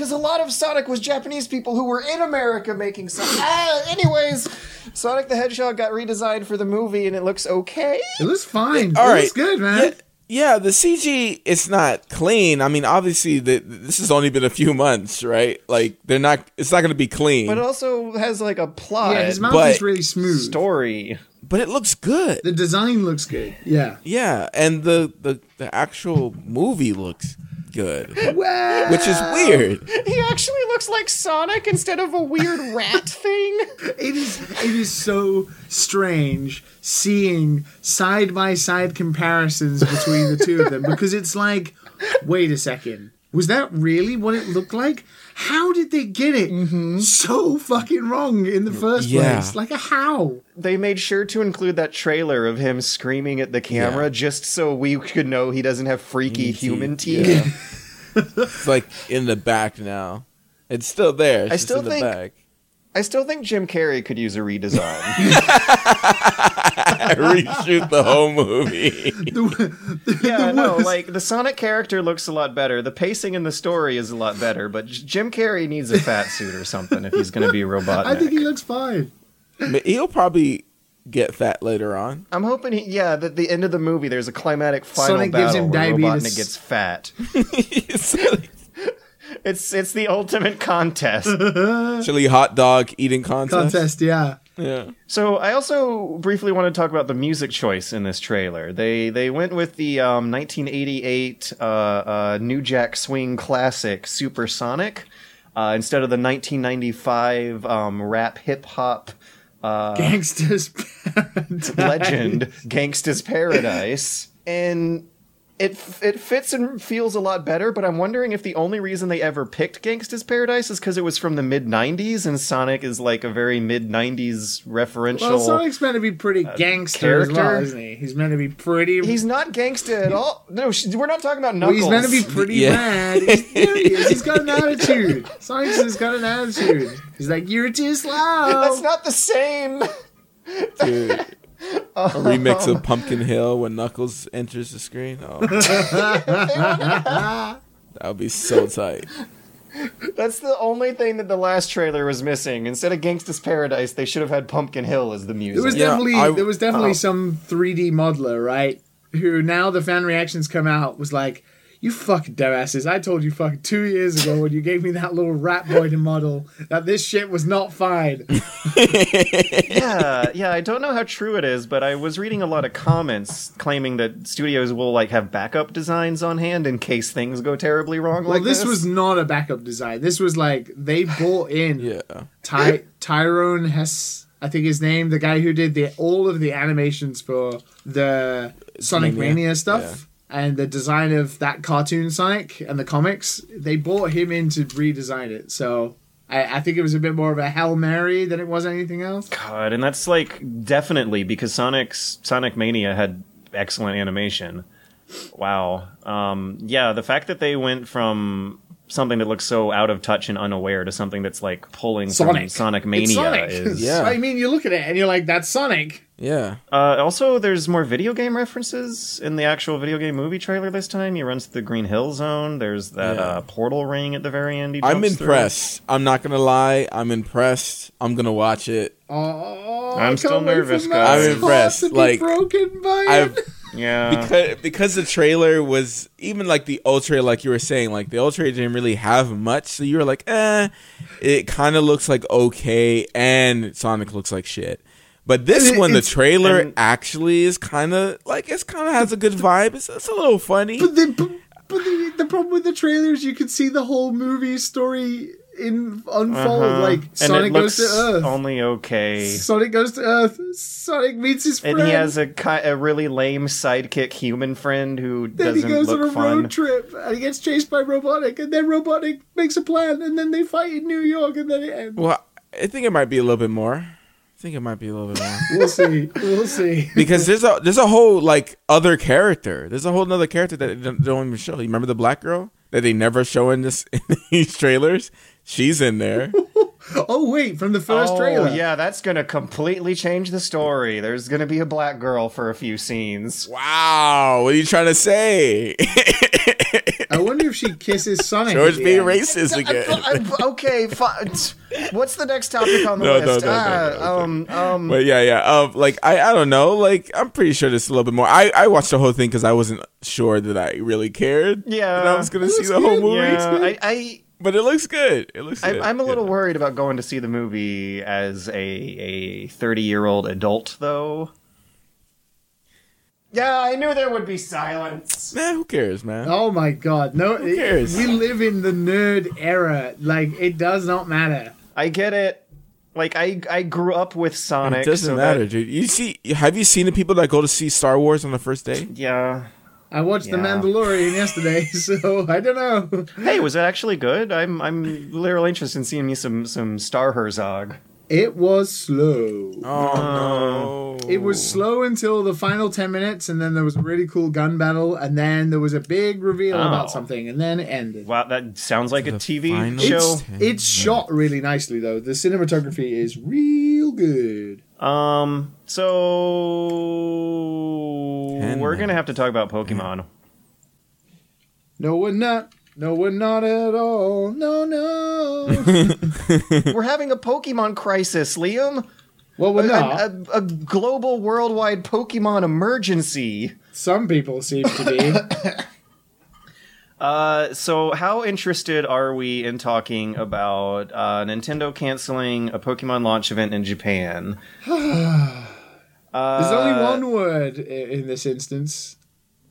Because a lot of Sonic was Japanese people who were in America making Sonic. ah, anyways, Sonic the Hedgehog got redesigned for the movie and it looks okay. It looks fine. All it right. looks good, man. Yeah, the CG it's not clean. I mean, obviously, the, this has only been a few months, right? Like they're not. It's not going to be clean, But it also has like a plot, Yeah, his mouth but- is really smooth. story. but it looks good. The design looks good. Yeah. Yeah, and the the the actual movie looks good, Well, which is weird. He actually looks like Sonic instead of a weird rat thing. it is it is so strange seeing side by side comparisons between the two of them because it's like, wait a second, was that really what it looked like? How did they get it mm-hmm. so fucking wrong in the first Yeah. place? Like a how? They made sure to include that trailer of him screaming at the camera Yeah. just so we could know he doesn't have freaky Teeth, human yeah. teeth. It's like in the back now. It's still there. It's I just still in the think- back. I still think Jim Carrey could use a redesign. Reshoot the whole movie. yeah, no, like the Sonic character looks a lot better. The pacing in the story is a lot better, but J- Jim Carrey needs a fat suit or something if he's going to be Robotnik. I think he looks fine. But He'll probably get fat later on. I'm hoping, he, yeah, that the end of the movie there's a climatic final Sonic gives battle him where diabetes. Robotnik gets fat. It's it's the ultimate contest. Chili hot dog eating contest. Contest, yeah. Yeah. So I also briefly want to talk about the music choice in this trailer. They they went with the um, 1988 uh, uh, New Jack Swing classic Supersonic uh, instead of the 1995 um, rap hip hop Gangsters. legend Gangsta's Paradise, and it it fits and feels a lot better. But I'm wondering if the only reason they ever picked Gangsta's Paradise is because it was from the mid '90s, and Sonic is like a very mid '90s referential. Well, Sonic's meant to be pretty uh, gangster as well, character? isn't he? He's meant to be pretty. He's not gangsta at all. No, we're not talking about well, Knuckles. he's meant to be pretty Yeah. mad. He's, yeah, he is. he's got an attitude. Sonic's got an attitude. He's like, you're too slow. That's not the same. Dude. A remix of um, Pumpkin Hill when Knuckles enters the screen. Oh. that would be so tight. That's the only thing that the last trailer was missing. Instead of Gangsta's Paradise, they should have had Pumpkin Hill as the music. There was Yeah, definitely I- there was definitely oh. some 3D modeler, right? Who now the fan reactions come out was like, "You fucking dumbasses! I told you fucking two years ago when you gave me that little rat boy to model that this shit was not fine." yeah, yeah. I don't know how true it is, but I was reading a lot of comments claiming that studios will like have backup designs on hand in case things go terribly wrong. well, like this this was not a backup design. This was like they bought in Yeah. Ty- Tyrone Hesse, I think his name, the guy who did the all of the animations for the Sonic Mania, Mania, stuff and the design of that cartoon Sonic and the comics. They brought him in to redesign it. So I, I think it was a bit more of a Hail Mary than it was anything else. God, and that's like definitely because Sonic's Sonic Mania had excellent animation. Wow. Um, yeah, the fact that they went from something that looks so out of touch and unaware to something that's like pulling from Sonic. Sonic It's Mania Sonic. is. Yeah. I mean, you look at it and you're like, that's Sonic. Yeah. Uh, also, there's more video game references in the actual video game movie trailer this time. He runs through the Green Hill Zone. There's that Yeah. uh, portal ring at the very end. He I'm jumps through. impressed. I'm not gonna lie. I'm impressed. I'm gonna watch it. Oh, I'm still nervous, guys. I'm impressed. To be Like, broken by I've it. Yeah. because because the trailer was even like the old trailer, like you were saying, like the old trailer didn't really have much, so you were like, eh, it kind of looks like okay, and Sonic looks like shit. But this It- one, the trailer and- actually is kind of like it's kind of has a good vibe. It's, it's a little funny. But the but, but the, the problem with the trailers, you can see the whole movie story in unfold. Uh-huh. Like and Sonic it goes to Earth. only okay. Sonic goes to Earth. Sonic meets his friend. And he has a ki- a really lame sidekick human friend who does. then he doesn't goes on a fun. road trip and he gets chased by Robotnik, and then Robotnik makes a plan, and then they fight in New York, and then it ends. well, I think it might be a little bit more. I think it might be a little bit more. We'll see. We'll see. because there's a there's a whole like other character. There's a whole other character that they don't, don't even show. You remember the black girl that they never show in this in these trailers? She's in there. Oh wait, from the first oh, trailer. yeah, that's gonna completely change the story. There's gonna be a black girl for a few scenes. Wow, what are you trying to say? I wonder if she kisses Sonic. George at being racist again. I- okay, fine. What's the next topic on the No, no, list? no, no, ah, no, no. um, um, But yeah, yeah. Um, like I, I don't know. Like I'm pretty sure there's a little bit more. I, I watched the whole thing because I wasn't sure that I really cared. Yeah. that I was gonna see looks the whole movie. yeah, I, I, But it looks good. It looks. I, good. I'm a little Yeah. worried about going to see the movie as a a 30 year old adult, though. Yeah, I knew there would be silence. Man, who cares, man? Oh my god, no! Who cares? We live in the nerd era. Like it does not matter. I get it. Like I, I grew up with Sonic. It doesn't so matter, that- dude. You see, have you seen the people that go to see Star Wars on the first day? yeah. I watched The Mandalorian yesterday, so I don't know. Hey, was it actually good? I'm, I'm literally interested in seeing me some, some Star Herzog. It was slow. Oh no! It was slow until the final 10 minutes, and then there was a really cool gun battle, and then there was a big reveal Oh. about something, and then it ended. Wow, that sounds like a TV show. It's, it's shot really nicely, though. The cinematography is real good. Um, so Ten we're gonna have to talk about Pokemon. No, we're not. No, we're not at all. No, no. we're having a Pokemon crisis, Liam. well, we're A, not. a, a global, worldwide Pokemon emergency. Some people seem to be. Uh, so how interested are we in talking about uh, Nintendo canceling a Pokemon launch event in Japan? There's only one word in this instance.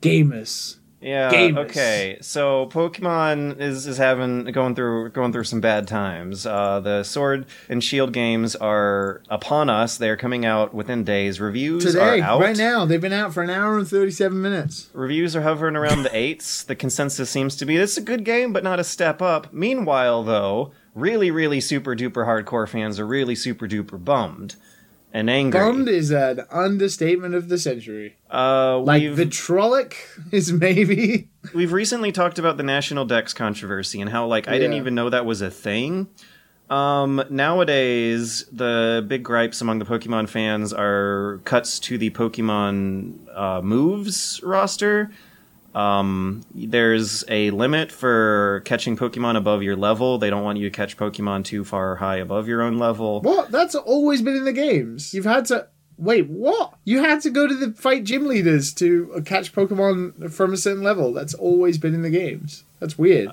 Gamers. Yeah. Gamers. Okay. So Pokemon is is having going through going through some bad times. Uh, the Sword and Shield games are upon us. They are coming out within days. Reviews Today, are out right now, they've been out for an hour and 37 minutes. Reviews are hovering around the eights. The consensus seems to be it's a good game, but not a step up. Meanwhile, though, really, really super duper hardcore fans are really super duper bummed and angry. Bummed is an understatement of the century. Uh, Like, vitrolic is maybe. we've recently talked about the National Dex controversy and how like I didn't even know that was a thing. Um, nowadays, the big gripes among the Pokemon fans are cuts to the Pokemon uh, moves roster. Um, there's a limit for catching Pokemon above your level. They don't want you to catch Pokemon too far high above your own level. What? That's always been in the games. You've had to. Wait, what? You had to go to the fight gym leaders to catch Pokemon from a certain level. That's always been in the games. That's weird.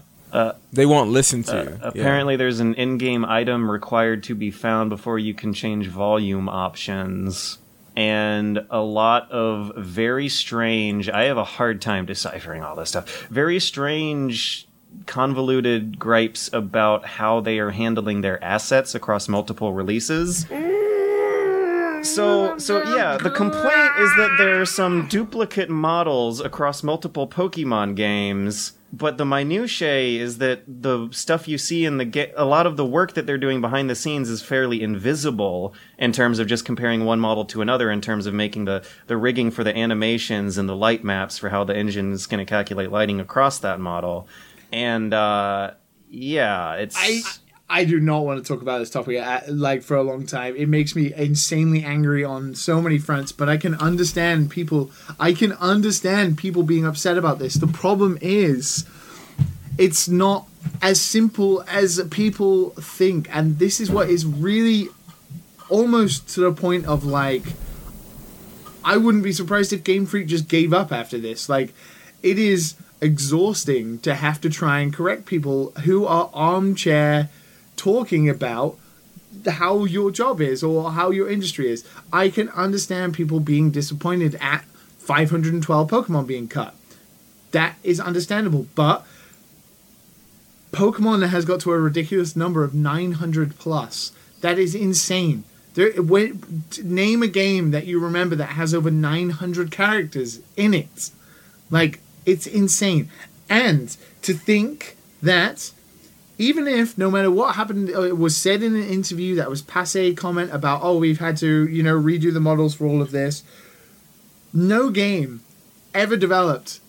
They won't listen to you. Yeah. Apparently, there's an in-game item required to be found before you can change volume options, and a lot of very strange. I have a hard time deciphering all this stuff. Very strange, convoluted gripes about how they are handling their assets across multiple releases. So, so yeah, the complaint is that there are some duplicate models across multiple Pokemon games, but the minutiae is that the stuff you see in the ga- a lot of the work that they're doing behind the scenes is fairly invisible in terms of just comparing one model to another in terms of making the the rigging for the animations and the light maps for how the engine is going to calculate lighting across that model. And uh yeah, it's I I do not want to talk about this topic uh, like for a long time. It makes me insanely angry on so many fronts, but I can understand people I can understand people being upset about this. The problem is it's not as simple as people think and this is what is really almost to the point of like I wouldn't be surprised if Game Freak just gave up after this. Like, it is exhausting to have to try and correct people who are armchair talking about how your job is or how your industry is. I can understand people being disappointed at 512 Pokemon being cut. That is understandable, but Pokemon has got to a ridiculous number of 900 plus. That is insane. There, when, name a game that you remember that has over 900 characters in it. Like, it's insane. And to think that even if no matter what happened, uh, it was said in an interview that was passe comment about, oh, we've had to, you know, redo the models for all of this. No game ever developed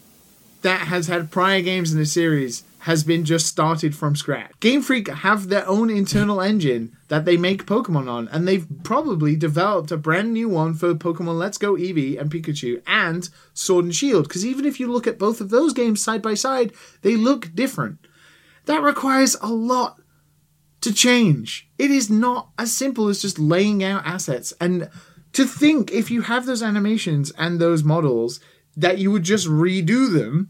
that has had prior games in the series has been just started from scratch. Game Freak have their own internal engine that they make Pokemon on, and they've probably developed a brand new one for Pokemon Let's Go Eevee and Pikachu and Sword and Shield. Because even if you look at both of those games side by side, they look different. That requires a lot to change. It is not as simple as just laying out assets. And to think if you have those animations and those models that you would just redo them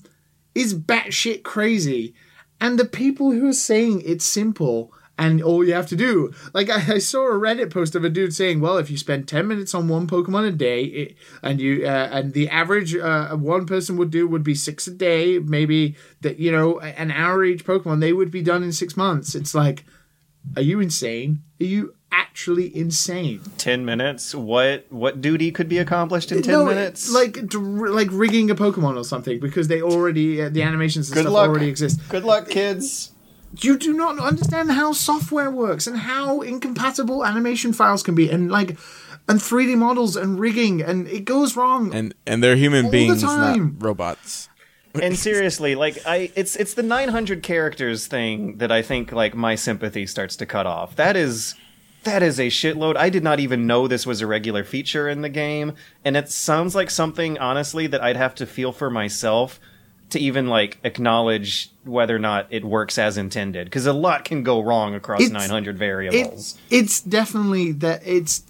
is batshit crazy. And the people who are saying it's simple and all you have to do, like I, I saw a Reddit post of a dude saying, "Well, if you spend ten minutes on one Pokemon a day, it, and you uh, and the average uh, one person would do would be six a day, maybe that you know an hour each Pokemon, they would be done in six months." It's like, are you insane? Are you actually insane? 10 minutes. What what duty could be accomplished in 10 No, minutes? like like rigging a Pokemon or something because they already uh, the animations and Good stuff luck. already exist. Good luck, kids. You do not understand how software works and how incompatible animation files can be, and like and 3D models and rigging, and it goes wrong. and and they're human All the beings, time. not robots. and seriously, like I it's it's the 900 characters thing that I think like my sympathy starts to cut off. That is that is a shitload. I did not even know this was a regular feature in the game, and it sounds like something honestly that I'd have to feel for myself to even like acknowledge whether or not it works as intended because a lot can go wrong across It's- 900 It- variables. it's definitely that it's.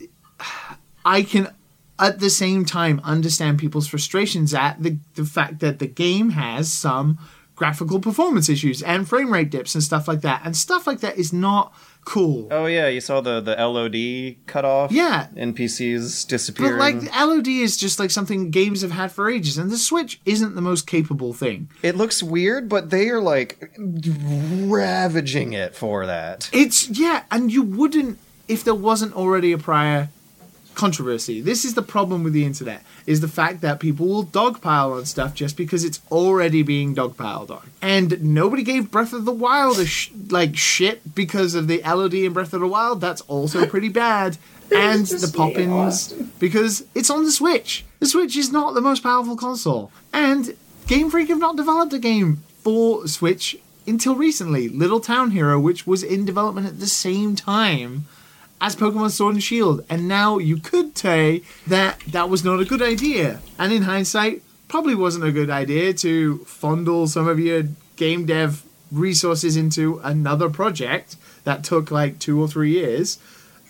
I can at the same time understand people's frustrations at the the fact that the game has some graphical performance issues and frame rate dips and stuff like that. And stuff like that is not cool. Oh yeah, you saw the the LOD cut off. Yeah. NPCs disappearing. But like LOD is just like something games have had for ages, and the Switch isn't the most capable thing. it looks weird, but they are like ravaging it for that. It's yeah, and you wouldn't if there wasn't already a prior controversy. This is the problem with the internet is the fact that people will dogpile on stuff just because it's already being dogpiled on. And nobody gave Breath of the Wild a sh- like shit because of the LOD in Breath of the Wild. That's also pretty bad. and the pop-ins because it's on the Switch. The Switch is not the most powerful console. And Game Freak have not developed a game for Switch until recently. Little Town Hero, which was in development at the same time as Pokemon Sword and Shield. And now you could say that that was not a good idea. And in hindsight, probably wasn't a good idea to fondle some of your game dev resources into another project that took like two or three years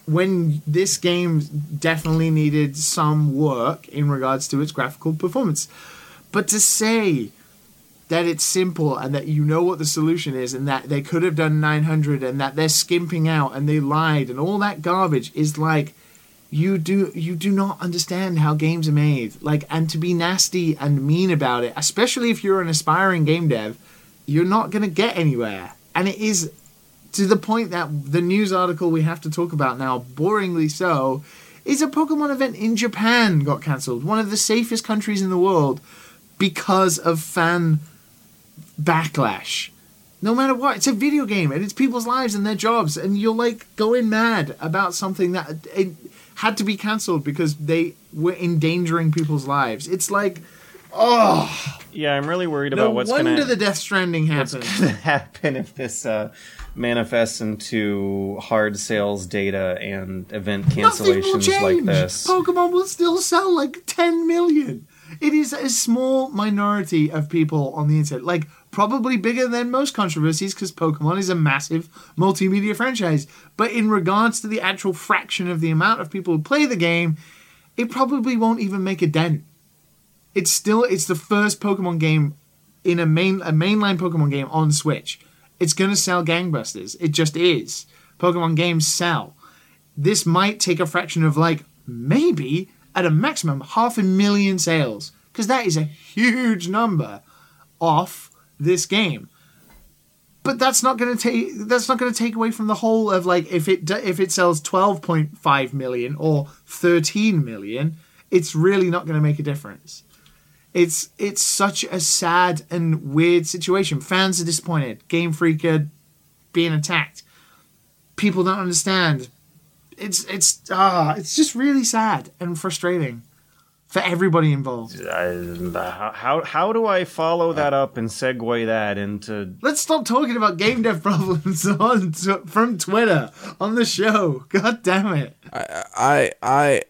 when this game definitely needed some work in regards to its graphical performance. But to say that it's simple and that you know what the solution is and that they could have done 900 and that they're skimping out and they lied and all that garbage is like you do you do not understand how games are made. Like and to be nasty and mean about it especially if you're an aspiring game dev you're not going to get anywhere. And it is to the point that the news article we have to talk about now boringly so is a pokemon event in japan got cancelled. One of the safest countries in the world because of fan backlash. No matter what, it's a video game and it's people's lives and their jobs, and you're like going mad about something that it had to be cancelled because they were endangering people's lives. It's like, oh, Yeah, I'm really worried no about what's wonder gonna the Death Stranding happened. gonna happen if this uh, manifests into hard sales data and event cancellations like this. Pokemon will still sell like 10 million. It is a small minority of people on the internet, like probably bigger than most controversies because Pokemon is a massive multimedia franchise. But in regards to the actual fraction of the amount of people who play the game, it probably won't even make a dent. It's still it's the first Pokemon game in a main a mainline Pokemon game on Switch. It's gonna sell gangbusters. It just is. Pokemon games sell. This might take a fraction of like maybe at a maximum half a million sales because that is a huge number off this game. But that's not going to take that's not going to take away from the whole of like if it if it sells 12.5 million or 13 million, it's really not going to make a difference. It's it's such a sad and weird situation. Fans are disappointed. Game Freak being attacked. People don't understand. It's it's ah, it's just really sad and frustrating for everybody involved. How, how how do I follow that up and segue that into Let's stop talking about game dev problems on t- from Twitter on the show. God damn it! I I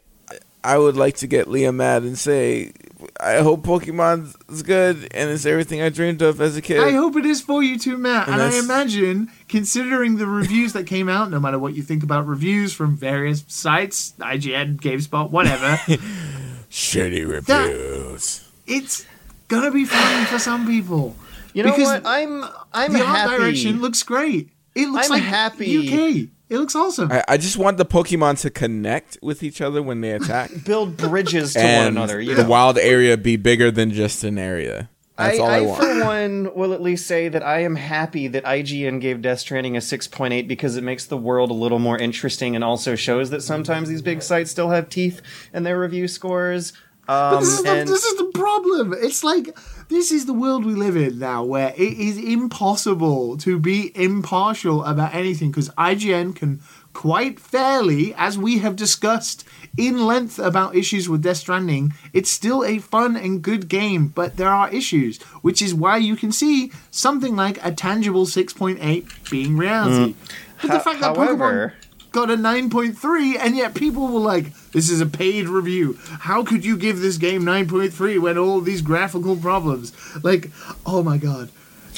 I would like to get Liam mad and say I hope Pokemon's good and it's everything I dreamed of as a kid. I hope it is for you too, Matt. And, And I imagine, considering the reviews that came out, no matter what you think about reviews from various sites, IGN, GameSpot, whatever, Shitty reviews. it's gonna be fun for some people. You know Because what? I'm I'm the art happy. direction looks great. It looks I'm like happy. UK. It looks awesome. I, I just want the Pokemon to connect with each other when they attack. build bridges to one another. You the wild area be bigger than just an area. That's I, all I, I, want. for one, will at least say that I am happy that IGN gave Death Stranding a 6.8 because it makes the world a little more interesting and also shows that sometimes these big sites still have teeth in their review scores. Um, this, is the, this is the problem. It's like this is the world we live in now, where it is impossible to be impartial about anything because IGN can quite fairly, as we have discussed in length about issues with Death Stranding, it's still a fun and good game, but there are issues, which is why you can see something like a tangible 6.8 being reality. Mm. But the Ho- fact that however- Pokemon got a 9.3 and yet people were like this is a paid review. How could you give this game 9.3 when all these graphical problems? Like oh my god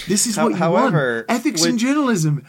This is How- what you however, want. Ethics with- in journalism.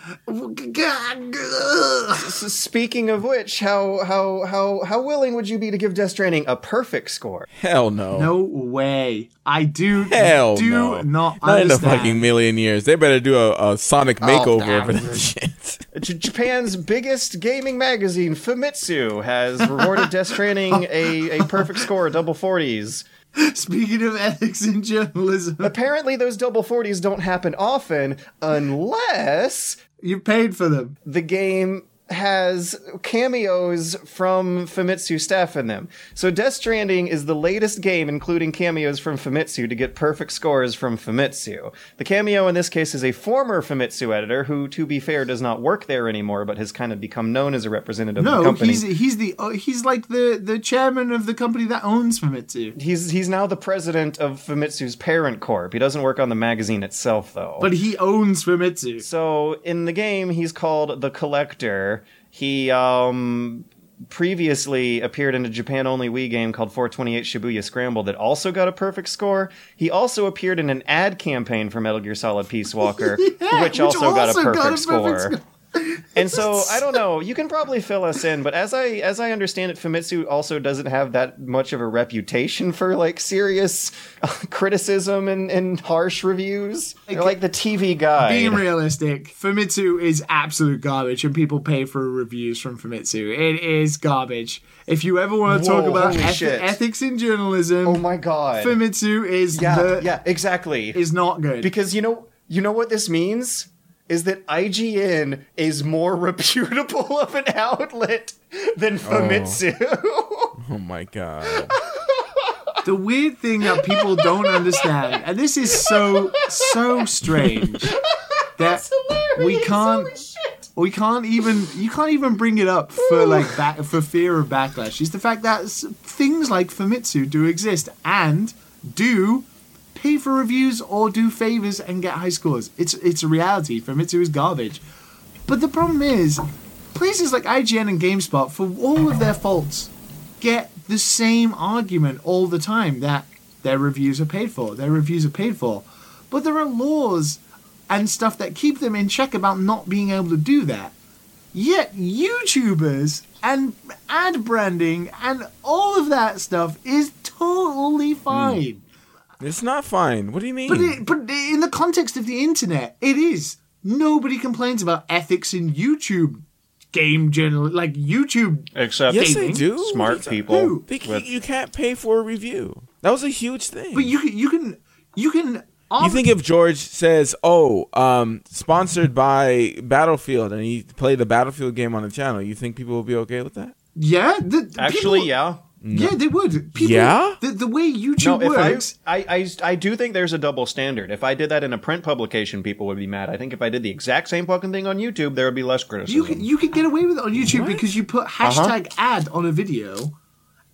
S- Speaking of which, how how how how willing would you be to give Death Stranding a perfect score? Hell no. No way. I do Hell do no. not Not in a fucking million years. They better do a, a Sonic oh, makeover for that shit. J- Japan's biggest gaming magazine, Famitsu, has rewarded Death Stranding a, a perfect score, double 40s. Speaking of ethics in journalism, Apparently, those double 40s don't happen often unless you paid for them. the game has cameos from Famitsu staff in them. So Death Stranding is the latest game including cameos from Famitsu to get perfect scores from Famitsu. The cameo in this case is a former Famitsu editor who, to be fair, does not work there anymore, but has kind of become known as a representative of the No, company. he's he's the uh, he's like the the chairman of the company that owns Famitsu. He's he's now the president of Famitsu's parent corp. He doesn't work on the magazine itself though. But he owns Famitsu. so in the game he's called the Collector. He um previously appeared in a Japan only Wii game called 428 Shibuya Scramble that also got a perfect score. He also appeared in an ad campaign for Metal Gear Solid Peace Walker, Yeah, which, also got a perfect perfect score. score. And so I don't know. You can probably fill us in, but as I as I understand it, Famitsu also doesn't have that much of a reputation for like serious uh, criticism and, and harsh reviews. They're like the TV guy. Being realistic, Famitsu is absolute garbage, and people pay for reviews from Famitsu. It is garbage. If you ever want to talk about eth- ethics in journalism, oh my god. Famitsu is yeah, the, yeah, exactly. is not good. because you know you know what this means is that IGN is more reputable of an outlet than oh. Famitsu. Oh my god. the weird thing that people don't understand, and this is so so strange that we can't we can't even you can't even bring it up for like back for fear of backlash. Is the fact that things like Famitsu do exist and do pay for reviews or do favors and get high scores. It's it's a reality. Famitsu is garbage. But the problem is, places like IGN and GameSpot, for all of their faults, get the same argument all the time that their reviews are paid for. Their reviews are paid for. But there are laws and stuff that keep them in check about not being able to do that. Yet YouTubers and ad branding and all of that stuff is totally hmm. fine. It's not fine. What do you mean? But it, but in the context of the internet, it is. Nobody complains about ethics in YouTube game journal like YouTube. Except yes, they do. smart What people. Who? They, with- you can't pay for a review. That was a huge thing. But you can you can you can. You think if George says, "Oh, um, sponsored by Battlefield," and he played a Battlefield game on the channel, you think people will be okay with that? yeah, the, Actually, people- yeah. Yeah, they would. People, Yeah? the, the way YouTube No, if I, works. I, I, I do think there's a double standard. If I did that in a print publication, people would be mad. I think if I did the exact same fucking thing on YouTube, there would be less criticism. You can you can get away with it on YouTube because you put uh-huh. hashtag ad on a video,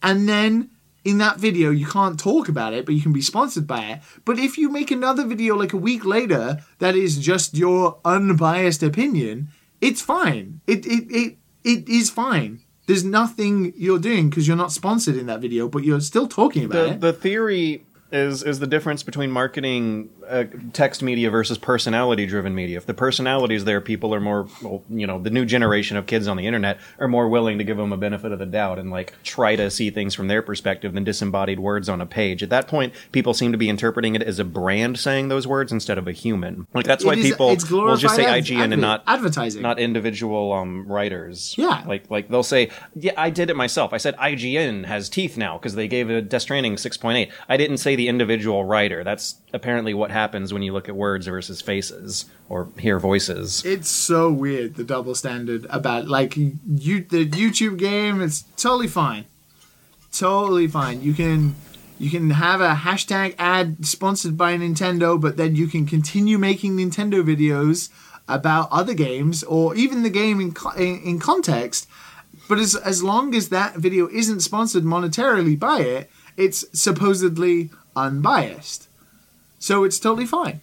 and then in that video you can't talk about it, but you can be sponsored by it. But if you make another video like a week later that is just your unbiased opinion, it's fine. It it it, it is fine. There's nothing you're doing because you're not sponsored in that video, but you're still talking about the, it. the theory is is the difference between marketing uh, text media versus personality driven media. If the personality is there, people are more, well, you know, the new generation of kids on the internet are more willing to give them a benefit of the doubt and like try to see things from their perspective than disembodied words on a page. At that point, people seem to be interpreting it as a brand saying those words instead of a human. Like that's why is- people will just say IGN adver- and not advertising. not individual um writers. Yeah. Like like they'll say, "Yeah, I did it myself." I said IGN has teeth now because they gave a Death Stranding 6.8. I didn't say the individual writer. That's apparently what happens when you look at words versus faces or hear voices. it's so weird the double standard about like you the YouTube game. It's totally fine, totally fine. You can you can have a hashtag ad sponsored by Nintendo, but then you can continue making Nintendo videos about other games or even the game in in, in context. But as as long as that video isn't sponsored monetarily by it, it's supposedly unbiased. So it's totally fine.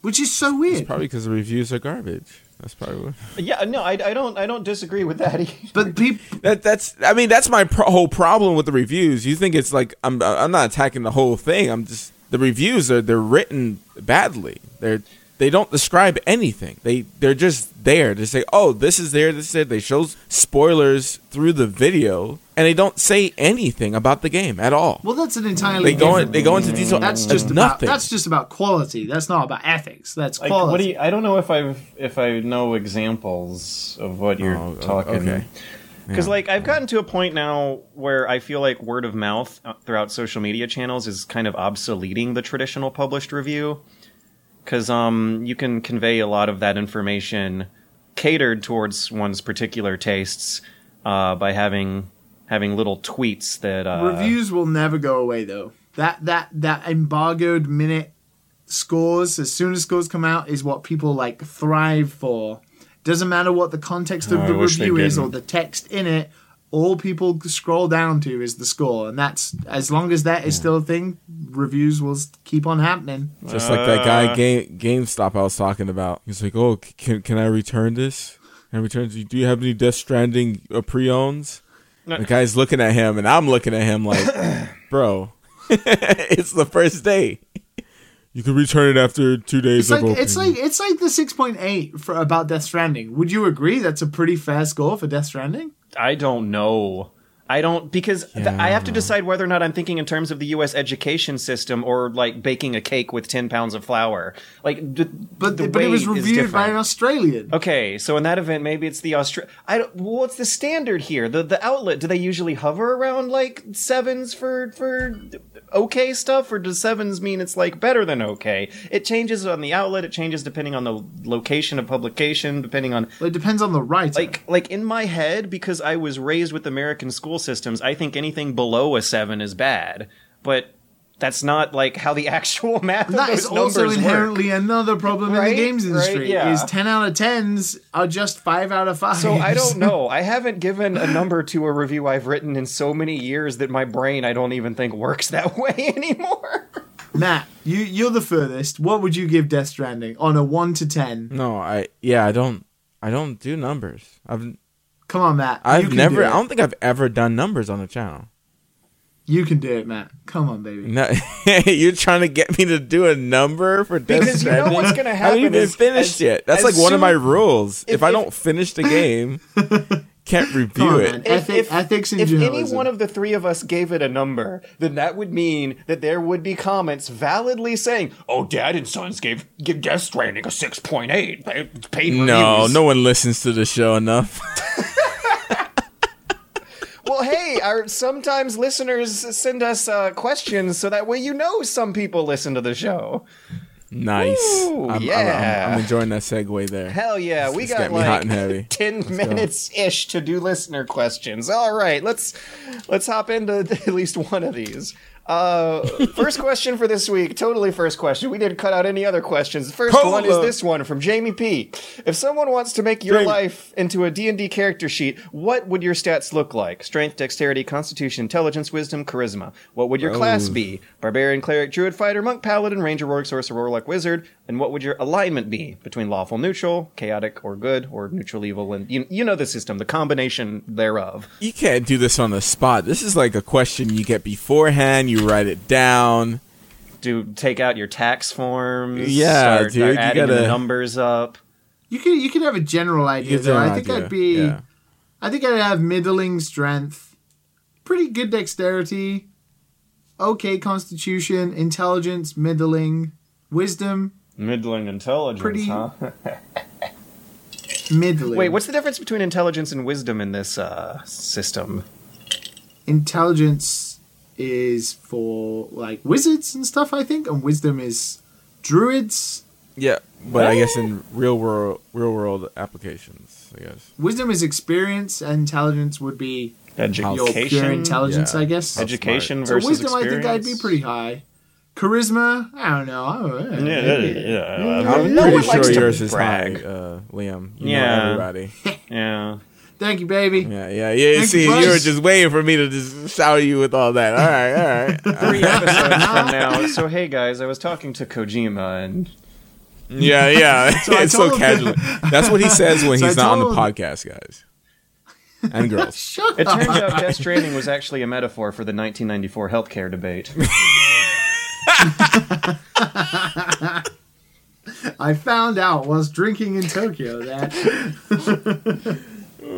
Which is so weird. Probably because the reviews are garbage. That's probably what. Yeah, no, I, I don't I don't disagree with that. either. But people That that's. I mean, that's my pro- whole problem with the reviews. You think it's like I'm I'm not attacking the whole thing. I'm just the reviews are they're written badly. They're they don't describe anything. They they're just there to say, "Oh, this is there, this is there." They show spoilers through the video, and they don't say anything about the game at all. Well, that's an entirely They go in, they go into detail. That's of just about nothing. that's just about quality. That's not about ethics. That's Like, quality. what do you? I don't know if I've if I know examples of what you're Oh, talking. okay. Because Yeah. like I've gotten to a point now where I feel like word of mouth uh, throughout social media channels is kind of obsoleting the traditional published review. Because um, you can convey a lot of that information catered towards one's particular tastes uh, by having having little tweets that uh, Reviews will never go away though. That that that embargoed minute scores as soon as scores come out is what people like thrive for. Doesn't matter what the context of Oh, the wish review is or the text in it. All people scroll down to is the score, and that's as long as that is still a thing. Reviews will keep on happening. Just like that guy Game GameStop I was talking about. He's like, "Oh, can can I return this? And I return? Do you have any Death Stranding uh, pre-owns?" The guy's looking at him, and I'm looking at him like, "Bro, it's the first day. You can return it after two days It's of like it's like it's like the six point eight for about Death Stranding. Would you agree that's a pretty fair score for Death Stranding? I don't know. I don't because th- I have to decide whether or not I'm thinking in terms of the U.S. education system or like baking a cake with ten pounds of flour. Like, d- But the but it was reviewed by an Australian. Okay, so in that event, maybe it's the Austra. I don't. What's the standard here? The the outlet? Do they usually hover around like sevens for for okay stuff, or does sevens mean it's like better than okay? It changes on the outlet. It changes depending on the location of publication, depending on It depends on the writer. like like in my head because I was raised with American school systems. I think anything below a seven is bad, but. That's not like how the actual math of that those is also numbers inherently another problem in the games Right, industry. yeah. Is ten out of tens are just five out of five. So I don't know. I haven't given a number to a review I've written in so many years that my brain I don't even think works that way anymore. Matt, you you're the furthest. What would you give Death Stranding on a one to ten? no, I yeah, I don't I don't do numbers. I've Come on, Matt. I've can never. Do I don't think I've ever done numbers on the channel. You can do it, Matt. Come on, baby. No, you're trying to get me to do a number for Death Because you know what's gonna happen. I haven't even is finished as- yet. That's as like one of my rules. If, if- I don't finish the game, can't review on, it. man. Ethic- ethics in if any one of the three of us gave it a number, then that would mean that there would be comments validly saying, "Oh, Dad and Sons gave give Death Stranding a six point eight. Paid No, reviews." no one listens to the show enough. Well, hey, our sometimes listeners send us uh, questions so that way you know some people listen to the show. nice. I'm, I'm- yeah. I'm, I'm enjoying that segue there. Hell yeah, we It's got like and heavy. ten minutes ish to do listener questions. All right, let's let's hop into at least one of these. Uh, first question for this week, totally first question. We didn't cut out any other questions. The first Hold one is this one from Jamie P. If someone wants to make your Jamie. life into a D&D character sheet, what would your stats look like? Strength, dexterity, constitution, intelligence, wisdom, charisma. What would your class Oh. be? Barbarian, cleric, druid, fighter, monk, paladin, ranger, rogue, sorcerer, warlock, wizard. And what would your alignment be between lawful, neutral, chaotic, or good, or neutral, evil? And you, you know the system, the combination thereof. You can't do this on the spot. This is like a question you get beforehand. You write it down. Do take out your tax forms. Yeah, start, dude, you adding the gotta- numbers up. You can you could have a general idea. Though. you I think idea. I'd be. Yeah. I think I'd have middling strength, pretty good dexterity, okay constitution, intelligence, middling, wisdom, Middling intelligence, Pretty- huh? middling. Wait, what's the difference between intelligence and wisdom in this uh, system? intelligence is for like wizards and stuff? I think, and wisdom is druids. Yeah, but I guess in real world, real world applications, I guess. Wisdom is experience, and intelligence would be your Education. pure intelligence, Yeah. I guess. Education So versus wisdom, experience. I think I'd be pretty high. Charisma, I don't know. I don't know. Yeah, yeah, yeah. I'm No pretty one likes sure to yours is brag. high, uh, Liam. You Yeah. know everybody. yeah. Thank you, baby. Yeah, yeah, yeah. Thank See, you, you were just waiting for me to just shout you with all that. All right, all right. Three episodes from now. So hey guys, I was talking to Kojima and Yeah, yeah. I it's so casual. him- That's what he says when So he's I not on the told- podcast, guys. And girls. Shut it up. turns out Death Stranding was actually a metaphor for the 1994 healthcare debate. I found out whilst drinking in Tokyo that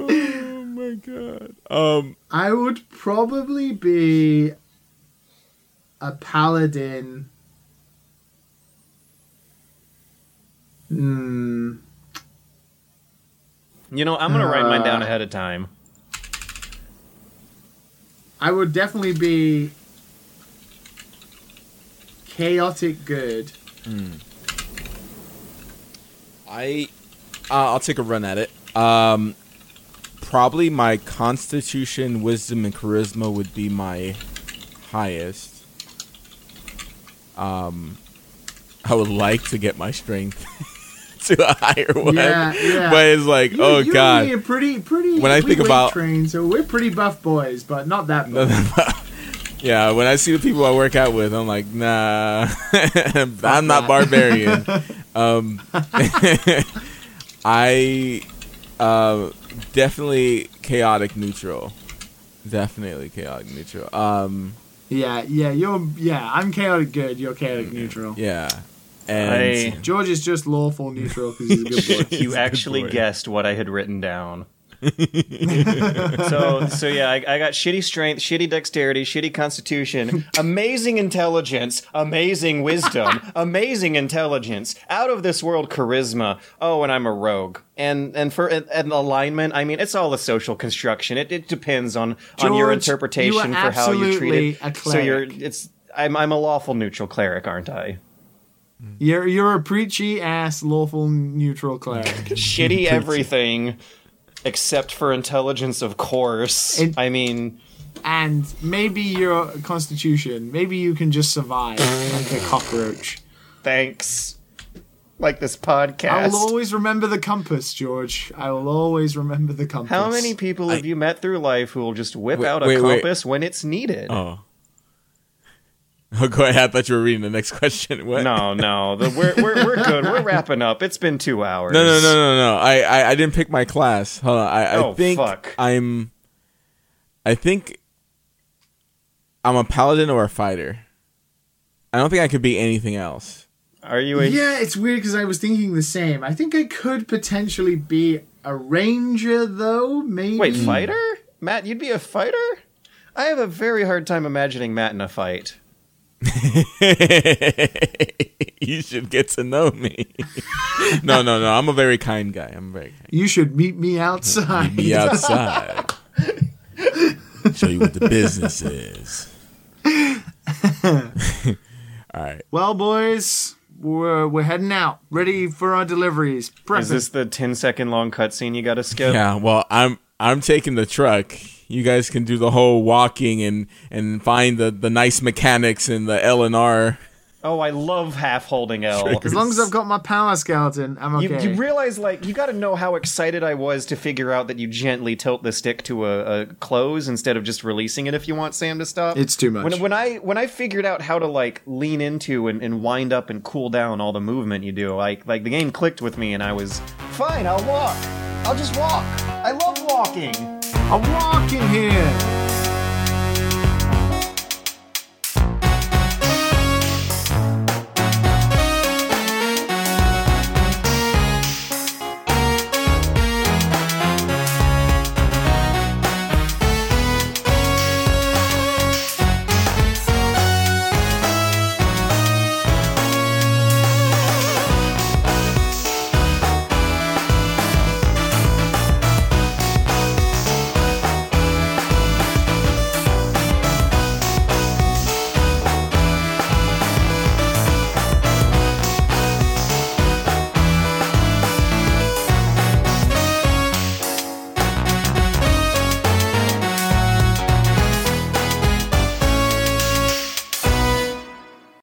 oh my god. Um. I would probably be a paladin. Hmm. You know, I'm gonna write mine down Uh, ahead of time. I would definitely be chaotic good. Hmm I. Uh, I'll take a run at it. Um. Probably my constitution, wisdom, and charisma would be my highest. Um. I would like to get my strength to a higher one, Yeah, yeah. but it's like, You, oh you god. and pretty, pretty. When I think about- trained, so we're pretty buff boys, but not that buff. yeah, when I see the people I work out with, I'm like, nah, I'm not barbarian. um, I uh, definitely chaotic neutral. Definitely chaotic neutral. Um, yeah, yeah, you're. Yeah, I'm chaotic good. You're chaotic neutral. yeah, and I- George is just lawful neutral because he's a good boy. You actually boy. guessed what I had written down. so so yeah, I, I got shitty strength, shitty dexterity, shitty constitution, amazing intelligence, amazing wisdom, amazing intelligence, out of this world charisma. Oh, and I'm a rogue. And and for and, and alignment, I mean, it's all a social construction. It it depends on on your interpretation you for how you treat it. So you're it's I'm I'm a lawful neutral cleric, aren't I? You're you're a preachy ass lawful neutral cleric. shitty everything except for intelligence of course It- i mean and maybe your constitution. Maybe you can just survive like a cockroach. thanks like this podcast. I will always remember the compass, George. I will always remember the compass. how many people have you met through life who will just whip Wait, out a wait, wait. compass when it's needed oh. Oh, go ahead. I thought you were reading the next question. What? no no the, we're, we're, we're good we're wrapping up it's been two hours No, no, no, no, no. I, I, I didn't pick my class. Hold on. I, I Oh, think fuck. I'm. I think I'm a paladin or a fighter. I don't think I could be anything else. are you a Yeah, it's weird because I was thinking the same. I think I could potentially be a ranger, though. Maybe. wait fighter matt you'd be a fighter i have a very hard time imagining matt in a fight you should get to know me. no, no, no. I'm a very kind guy. I'm very kind. You should meet me outside. Be outside. Show you what the business is. All right. Well, boys, we're we're heading out, ready for our deliveries. Prepping. is this the 10 second long cutscene you gotta skip Yeah. Well, I'm I'm taking the truck. You guys can do the whole walking and and find the the nice mechanics and the L and R. oh i love half holding l as long as I've got my power skeleton, I'm You, okay. you realize, like, you got to know how excited I was to figure out that you gently tilt the stick to a, a close instead of just releasing it if you want Sam to stop. It's too much. When, when I when I figured out how to like lean into and, and wind up and cool down all the movement you do, like like the game clicked with me and I was fine. I'll walk. I'll just walk. I love walking. I'm walking here.